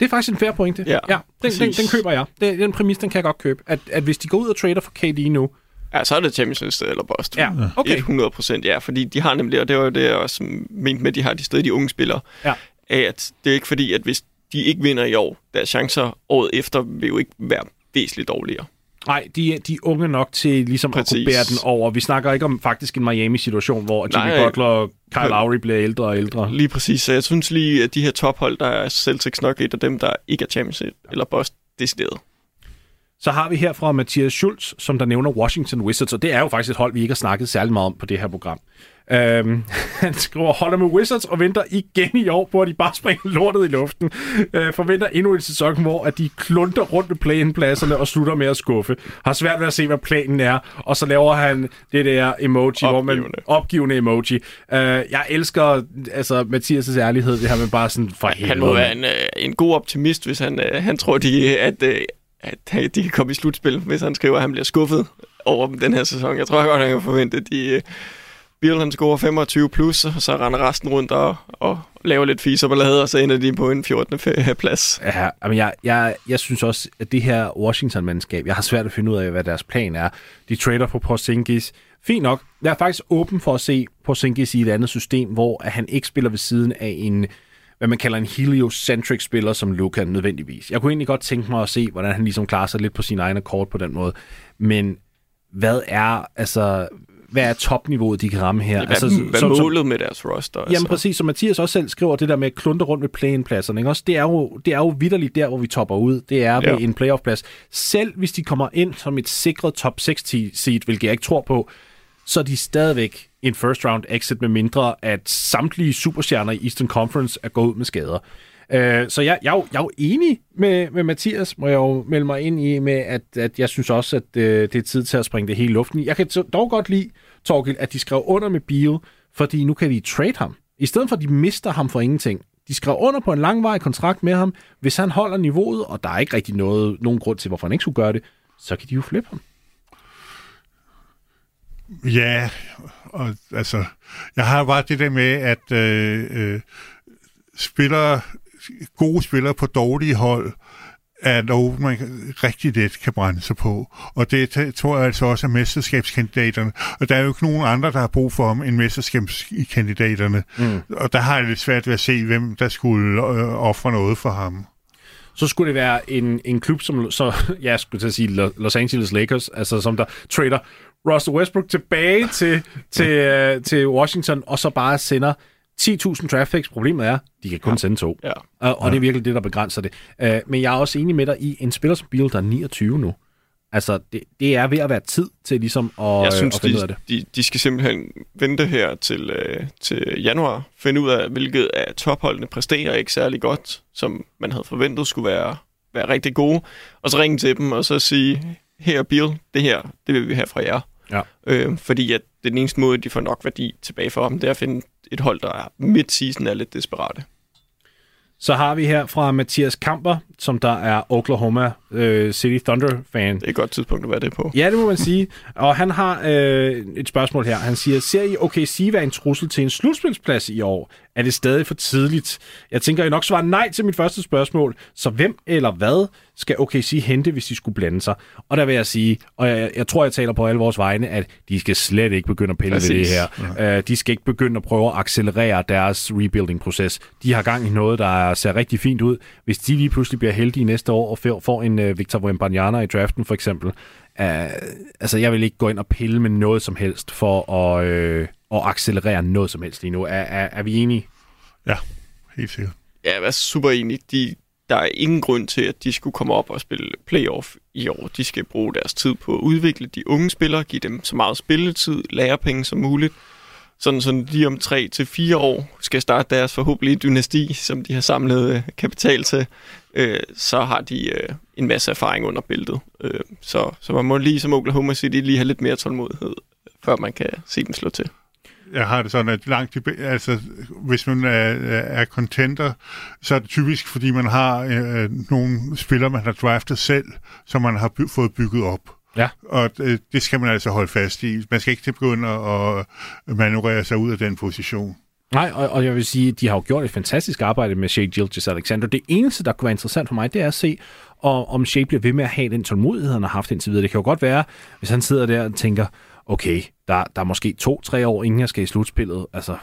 Det er faktisk en fair pointe. Ja, ja den, den, den køber jeg. Det, den præmis, den kan jeg godt købe. At, at hvis de går ud og trader for KD nu, Ja, så er det Champions League eller Boston. Ja, okay. 100 procent, ja. Fordi de har nemlig, og det var jo det, jeg også mente med, at de har de stadig de unge spillere, Ja. at det er ikke fordi, at hvis de ikke vinder i år, deres chancer året efter vil jo ikke være væsentligt dårligere. Nej, de, er- de er unge nok til ligesom at kunne Præcis. bære den over. Vi snakker ikke om faktisk en Miami-situation, hvor Jimmy Nej. Butler og Kyle Lowry bliver ældre og ældre. Lige præcis. Så jeg synes lige, at de her tophold, der er Celtics nok et af dem, der ikke er Champions eller Boston decideret. Så har vi her fra Mathias Schultz, som der nævner Washington Wizards, og det er jo faktisk et hold, vi ikke har snakket særlig meget om på det her program. Øhm, han skriver, holder med Wizards og venter igen i år på, at de bare springer lortet i luften. Øh, forventer endnu en sæson, hvor at de klunter rundt med play-in-pladserne og slutter med at skuffe. Har svært ved at se, hvad planen er, og så laver han det der emoji, hvor man Opgivende. opgivende emoji. Øh, jeg elsker altså Mathias' ærlighed, det her med bare sådan for helvede. Han må være en, øh, en god optimist, hvis han, øh, han tror, de, at, øh, at de kan komme i slutspil, hvis han skriver, at han bliver skuffet over den her sæson. Jeg tror godt, han kan forvente, at de, øh, Bill han scorer 25 plus, og så render resten rundt og, og laver lidt fis og ballade, og så ender de på en 14. plads. Ja, men jeg, jeg, jeg synes også, at det her Washington-mandskab, jeg har svært at finde ud af, hvad deres plan er. De trader på Porzingis. Fint nok. Jeg er faktisk åben for at se Porzingis i et andet system, hvor at han ikke spiller ved siden af en, hvad man kalder en heliocentric spiller som Luka nødvendigvis. Jeg kunne egentlig godt tænke mig at se, hvordan han ligesom klarer sig lidt på sin egen kort på den måde. Men hvad er, altså, hvad er topniveauet, de kan ramme her? Hvad, altså, altså, hvad som- er som- målet med deres roster? Jamen præcis, som Mathias også selv skriver, det der med at klunte rundt med play-in-pladserne, ikke? Også, det, er jo, det er jo vidderligt der, hvor vi topper ud. Det er ved Ja. en playoff-plads. Selv hvis de kommer ind som et sikret top 6 seed, hvilket jeg ikke tror på, så er de stadigvæk en first round exit, med mindre at samtlige superstjerner i Eastern Conference er gået ud med skader. Øh, så jeg, jeg, er jo, jeg er jo enig med, med Mathias, må jeg jo melde mig ind i, med at, at jeg synes også, at øh, det er tid til at springe det hele i. Jeg kan dog godt lide, Torgild, at de skrev under med Beal, fordi nu kan de trade ham. I stedet for, at de mister ham for ingenting. De skrev under på en langvarig kontrakt med ham. Hvis han holder niveauet, og der er ikke rigtig noget, nogen grund til, hvorfor han ikke skulle gøre det, så kan de jo flippe ham. Ja, og altså, jeg har bare det der med, at øh, øh, spillere, gode spillere på dårlige hold, er noget, man rigtig let kan brænde sig på. Og det tror jeg altså også er mesterskabskandidaterne. Og der er jo ikke nogen andre, der har brug for ham end mesterskabskandidaterne. Mm. Og der har jeg lidt svært ved at se, hvem der skulle øh, ofre noget for ham. så skulle det være en, en klub som, så, ja, jeg skulle til at sige Lo- Los Angeles Lakers, altså som der trader Russell Westbrook tilbage til, til, uh, til Washington, og så bare sender 10.000 draft picks. Problemet er, de kan kun ja. sende to. Ja. Og, og det er virkelig det, der begrænser det. Uh, men jeg er også enig med dig i, en spiller som Beal, der er 29 nu, altså det, det er ved at være tid til ligesom at, Jeg synes, at finde ud af de, det. de, de skal simpelthen vente her til, øh, til januar, finde ud af, hvilket af topholdene præsterer ikke særlig godt, som man havde forventet skulle være, være rigtig gode, og så ringe til dem og så sige, her Bill, det her, det vil vi have fra jer. Ja. Øh, fordi at det er den eneste måde, de får nok værdi tilbage for dem, det er at finde et hold, der er midt-season er lidt desperate. Så har vi her fra Mathias Kamper, som der er Oklahoma øh, City Thunder-fan. Det er et godt tidspunkt at være det på. Ja, det må man sige. Og han har øh, et spørgsmål her. Han siger, ser I OKC være en trussel til en slutspilsplads i år? Er det stadig for tidligt? Jeg tænker, I nok svarer nej til mit første spørgsmål. Så hvem eller hvad skal OKC hente, hvis de skulle blande sig? Og der vil jeg sige, og jeg, jeg tror, jeg taler på alle vores vegne, at de skal slet ikke begynde at pille ved det her. Uh, de skal ikke begynde at prøve at accelerere deres rebuilding-proces. De har gang i noget, der ser rigtig fint ud. Hvis de lige pludselig bliver heldige næste år og får- får en uh, Victor Wembanyama i draften for eksempel, uh, altså jeg vil ikke gå ind og pille med noget som helst for at, uh, at accelerere noget som helst lige nu. Er, er, er vi enige? Ja, helt sikkert. Ja, jeg er super enig. De, der er ingen grund til, at de skulle komme op og spille playoff i år. De skal bruge deres tid på at udvikle de unge spillere, give dem så meget spilletid, lærepenge som muligt. Sådan, sådan lige om 3 til fire år skal starte deres forhåbentlige dynasti, som de har samlet øh, kapital til. Øh, så har de øh, en masse erfaring under bæltet. Øh, så, så man må lige som Oklahoma City lige have lidt mere tålmodighed, før man kan se dem slå til. jeg har det sådan, at langt de, altså, hvis man er, er contenter, så er det typisk, fordi man har øh, nogle spillere, man har draftet selv, som man har by- fået bygget op. Ja. Og øh, det skal man altså holde fast i. Man skal ikke til begynde at manøvrere sig ud af den position. Nej, og, og jeg vil sige, de har jo gjort et fantastisk arbejde med Shea Gilgis Alexander. Det eneste, der kunne være interessant for mig, det er at se, og, om Shea bliver ved med at have den tålmodighed, han har haft indtil videre. Det kan jo godt være, hvis han sidder der og tænker, okay, der, der er måske to-tre år, inden jeg skal i slutspillet. Altså,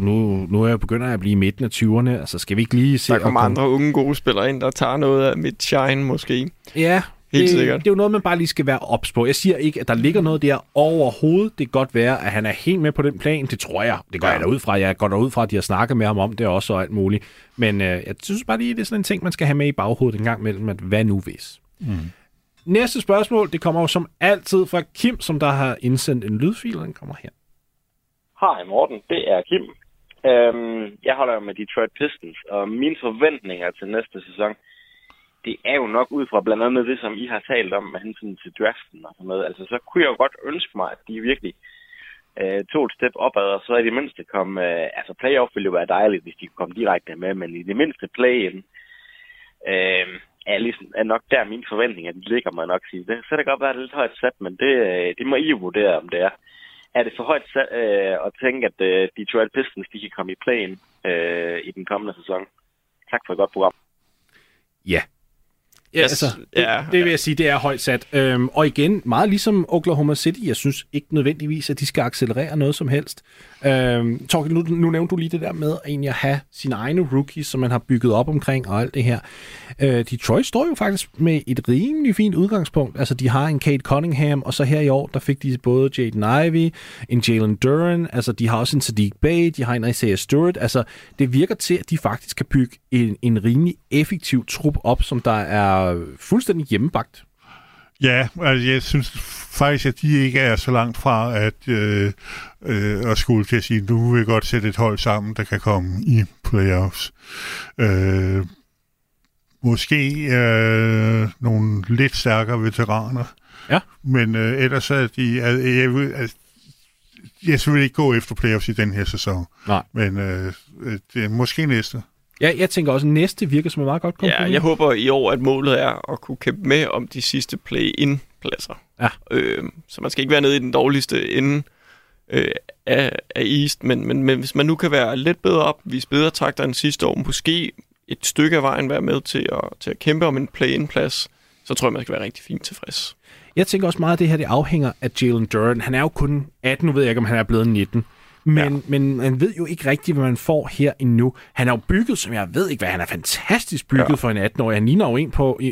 nu, nu er jeg begynder jeg at blive i midten af 20'erne. Altså, skal vi ikke lige se... Der kommer andre unge gode spillere ind, der tager noget af mit shine måske. Ja, Helt det, sikkert. det er jo noget, man bare lige skal være ops på. Jeg siger ikke, at der ligger noget der overhovedet. Det kan godt være, at han er helt med på den plan. Det tror jeg. Det går ja. jeg da ud fra. Jeg går da ud fra, at de har snakket med ham om det også og alt muligt. Men øh, jeg synes bare lige, det er sådan en ting, man skal have med i baghovedet en gang mellem, at hvad nu hvis? Mm. Næste spørgsmål, det kommer jo som altid fra Kim, som der har indsendt en lydfil, og den kommer her. Hej Morten, det er Kim. Øhm, jeg holder med Detroit Pistons, og mine forventninger til næste sæson, det er jo nok ud fra blandt andet det, som I har talt om med hensyn til draften og sådan noget. Altså, så kunne jeg jo godt ønske mig, at de virkelig øh, tog et step opad, og så i det mindste kom... Øh, altså, playoff ville jo være dejligt, hvis de kunne komme direkte med, men i det mindste play-in øh, er, ligesom, er nok der mine forventninger, de ligger mig nok sige. Det, så kan det godt være det er lidt højt sat, men det, øh, det må I jo vurdere, om det er er det for højt sat, øh, at tænke, at øh, Detroit Pistons de kan komme i plan øh, i den kommende sæson. Tak for et godt program. Ja. Ja, Yes, altså, det, ja, det vil jeg sige, det er højt sat. Øhm, og igen, meget ligesom Oklahoma City, jeg synes ikke nødvendigvis, at de skal accelerere noget som helst. Øhm, Torkel, nu, nu nævnte du lige det der med at egentlig at have sine egne rookies, som man har bygget op omkring og alt det her. Øh, Detroit står jo faktisk med et rimelig fint udgangspunkt. Altså, de har en Kate Cunningham, og så her i år, der fik de både Jaden Ivey, en Jalen Duran, altså de har også en Sadiq Bey, de har en Isaiah Stewart. Altså, det virker til, at de faktisk kan bygge en, en rimelig effektiv trup op, som der er fuldstændig hjemmebagt. Ja, altså jeg synes faktisk, at de ikke er så langt fra at, øh, øh, at skulle til at sige, nu vil jeg godt sætte et hold sammen, der kan komme i playoffs. Øh, måske øh, nogle lidt stærkere veteraner. Ja. Men øh, ellers er de... Altså, jeg, vil, altså, jeg selvfølgelig ikke gå efter playoffs i den her sæson. Nej. Men øh, øh, det er måske næste. Ja, jeg tænker også, at næste virker som et meget godt kompromis. Ja, jeg håber i år, at målet er at kunne kæmpe med om de sidste play-in-pladser. Ja. Øh, så man skal ikke være nede i den dårligste ende øh, af, af East, men, men, men hvis man nu kan være lidt bedre op, vise bedre takter end sidste år, måske et stykke af vejen være med til at, til at kæmpe om en play-in-plads, så tror jeg, man skal være rigtig fint tilfreds. Jeg tænker også meget, at det her det afhænger af Jalen Duran. Han er jo kun 18, nu ved jeg ikke, om han er blevet 19. Men, ja. men man ved jo ikke rigtigt, hvad man får her endnu. Han er jo bygget, som jeg ved ikke, hvad han er fantastisk bygget ja. for en 18-årig. Han ligner jo en på 25-26.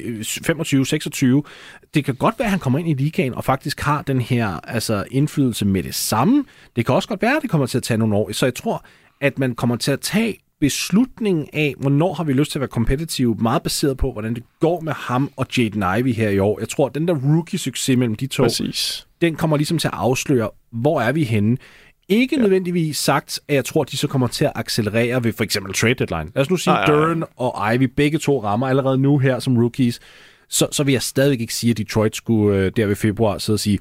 Det kan godt være, at han kommer ind i ligaen og faktisk har den her altså, indflydelse med det samme. Det kan også godt være, at det kommer til at tage nogle år. Så jeg tror, at man kommer til at tage beslutningen af, hvornår har vi lyst til at være kompetitive, meget baseret på, hvordan det går med ham og Jaden Ivey her i år. Jeg tror, at den der rookie-succes mellem de to, Præcis. den kommer ligesom til at afsløre, hvor er vi henne. Ikke ja. nødvendigvis sagt, at jeg tror, at de så kommer til at accelerere ved for eksempel trade deadline. Lad os nu sige, at. Duran og Ivy begge to rammer allerede nu her som rookies. Så, så vil jeg stadigvæk ikke sige, at Detroit skulle øh, der ved februar sidde og sige,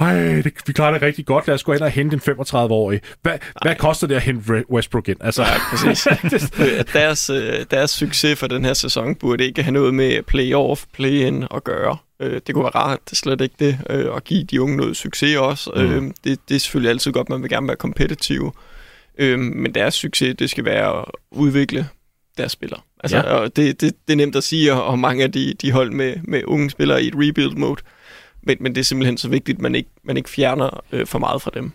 Ej, det, vi klarer det rigtig godt. Lad os gå ind og hente en 35-årig. Hvad, hvad koster det at hente Westbrook ind? Altså, Ja, præcis. deres, øh, deres succes for den her sæson burde ikke have noget med playoff, play-in at gøre. Øh, Det kunne være rart, det er slet ikke det, øh, at give de unge noget succes også. Mm. Det, det er selvfølgelig altid godt, man vil gerne være kompetitiv. Men deres succes, det skal være at udvikle deres spillere. Altså, Ja. ja. og det, det, det er nemt at sige, og mange af de, de hold med, med unge spillere i et rebuild-mode. Men, men det er simpelthen så vigtigt, at man ikke, man ikke fjerner øh, for meget fra dem.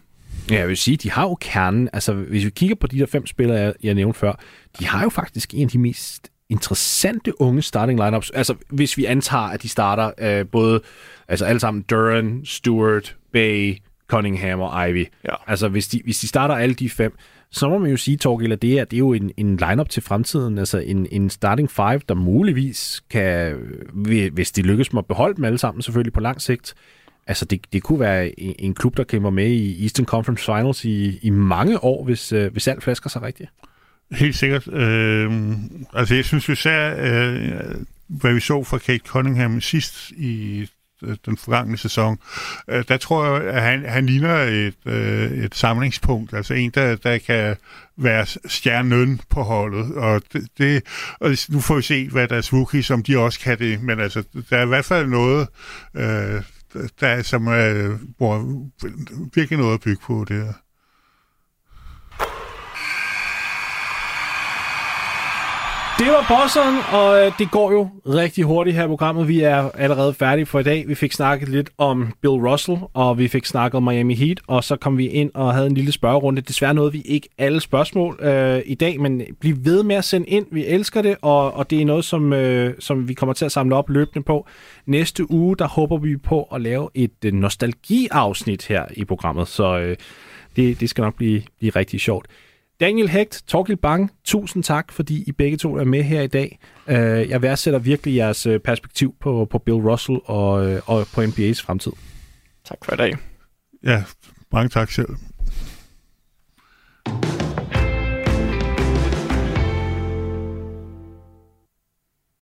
Ja, jeg vil sige, de har jo kernen. Altså, hvis vi kigger på de der fem spillere, jeg, jeg nævnte før, de har jo faktisk en af de mest interessante unge starting lineups. Altså, hvis vi antager, at de starter øh, både, altså alle sammen, Duran, Stewart, Bay, Cunningham og Ivy. Ja. Altså, hvis de, hvis de starter alle de fem, så må man jo sige, Torgild, at det er, det er jo en, en lineup til fremtiden. Altså en, en starting five, der muligvis kan, hvis de lykkes med at beholde dem alle sammen, selvfølgelig på lang sigt, Altså, det, det kunne være en, en klub, der kæmper med i Eastern Conference Finals i, i mange år, hvis, øh, hvis alt flasker sig rigtigt. Helt sikkert. Øh, altså, jeg synes, vi ser, øh, hvad vi så fra Kate Cunningham sidst i øh, den forgangne sæson, øh, der tror jeg, at han, han ligner et, øh, et samlingspunkt, altså en, der, der kan være stjernen på holdet, og, det, det, og nu får vi se, hvad deres rookies, som de også kan det, men altså, der er i hvert fald noget, øh, der som øh, hvor virkelig noget at bygge på det her. Det var bosseren, og øh, det går jo rigtig hurtigt her i programmet. Vi er allerede færdige for i dag. Vi fik snakket lidt om Bill Russell, og vi fik snakket om Miami Heat, og så kom vi ind og havde en lille spørgerunde. Desværre nåede vi ikke alle spørgsmål øh, i dag, men bliv ved med at sende ind. Vi elsker det, og, og det er noget, som, øh, som vi kommer til at samle op løbende på. Næste uge, der håber vi på at lave et øh, nostalgi-afsnit her i programmet, så øh, det, det skal nok blive, blive rigtig sjovt. Daniel Hecht, Torgild Bang, tusind tak, fordi I begge to er med her i dag. Øh, Jeg værdsætter virkelig jeres øh, perspektiv på, på Bill Russell og, øh, og på NBA's fremtid. Tak for i dag. Ja, mange tak selv.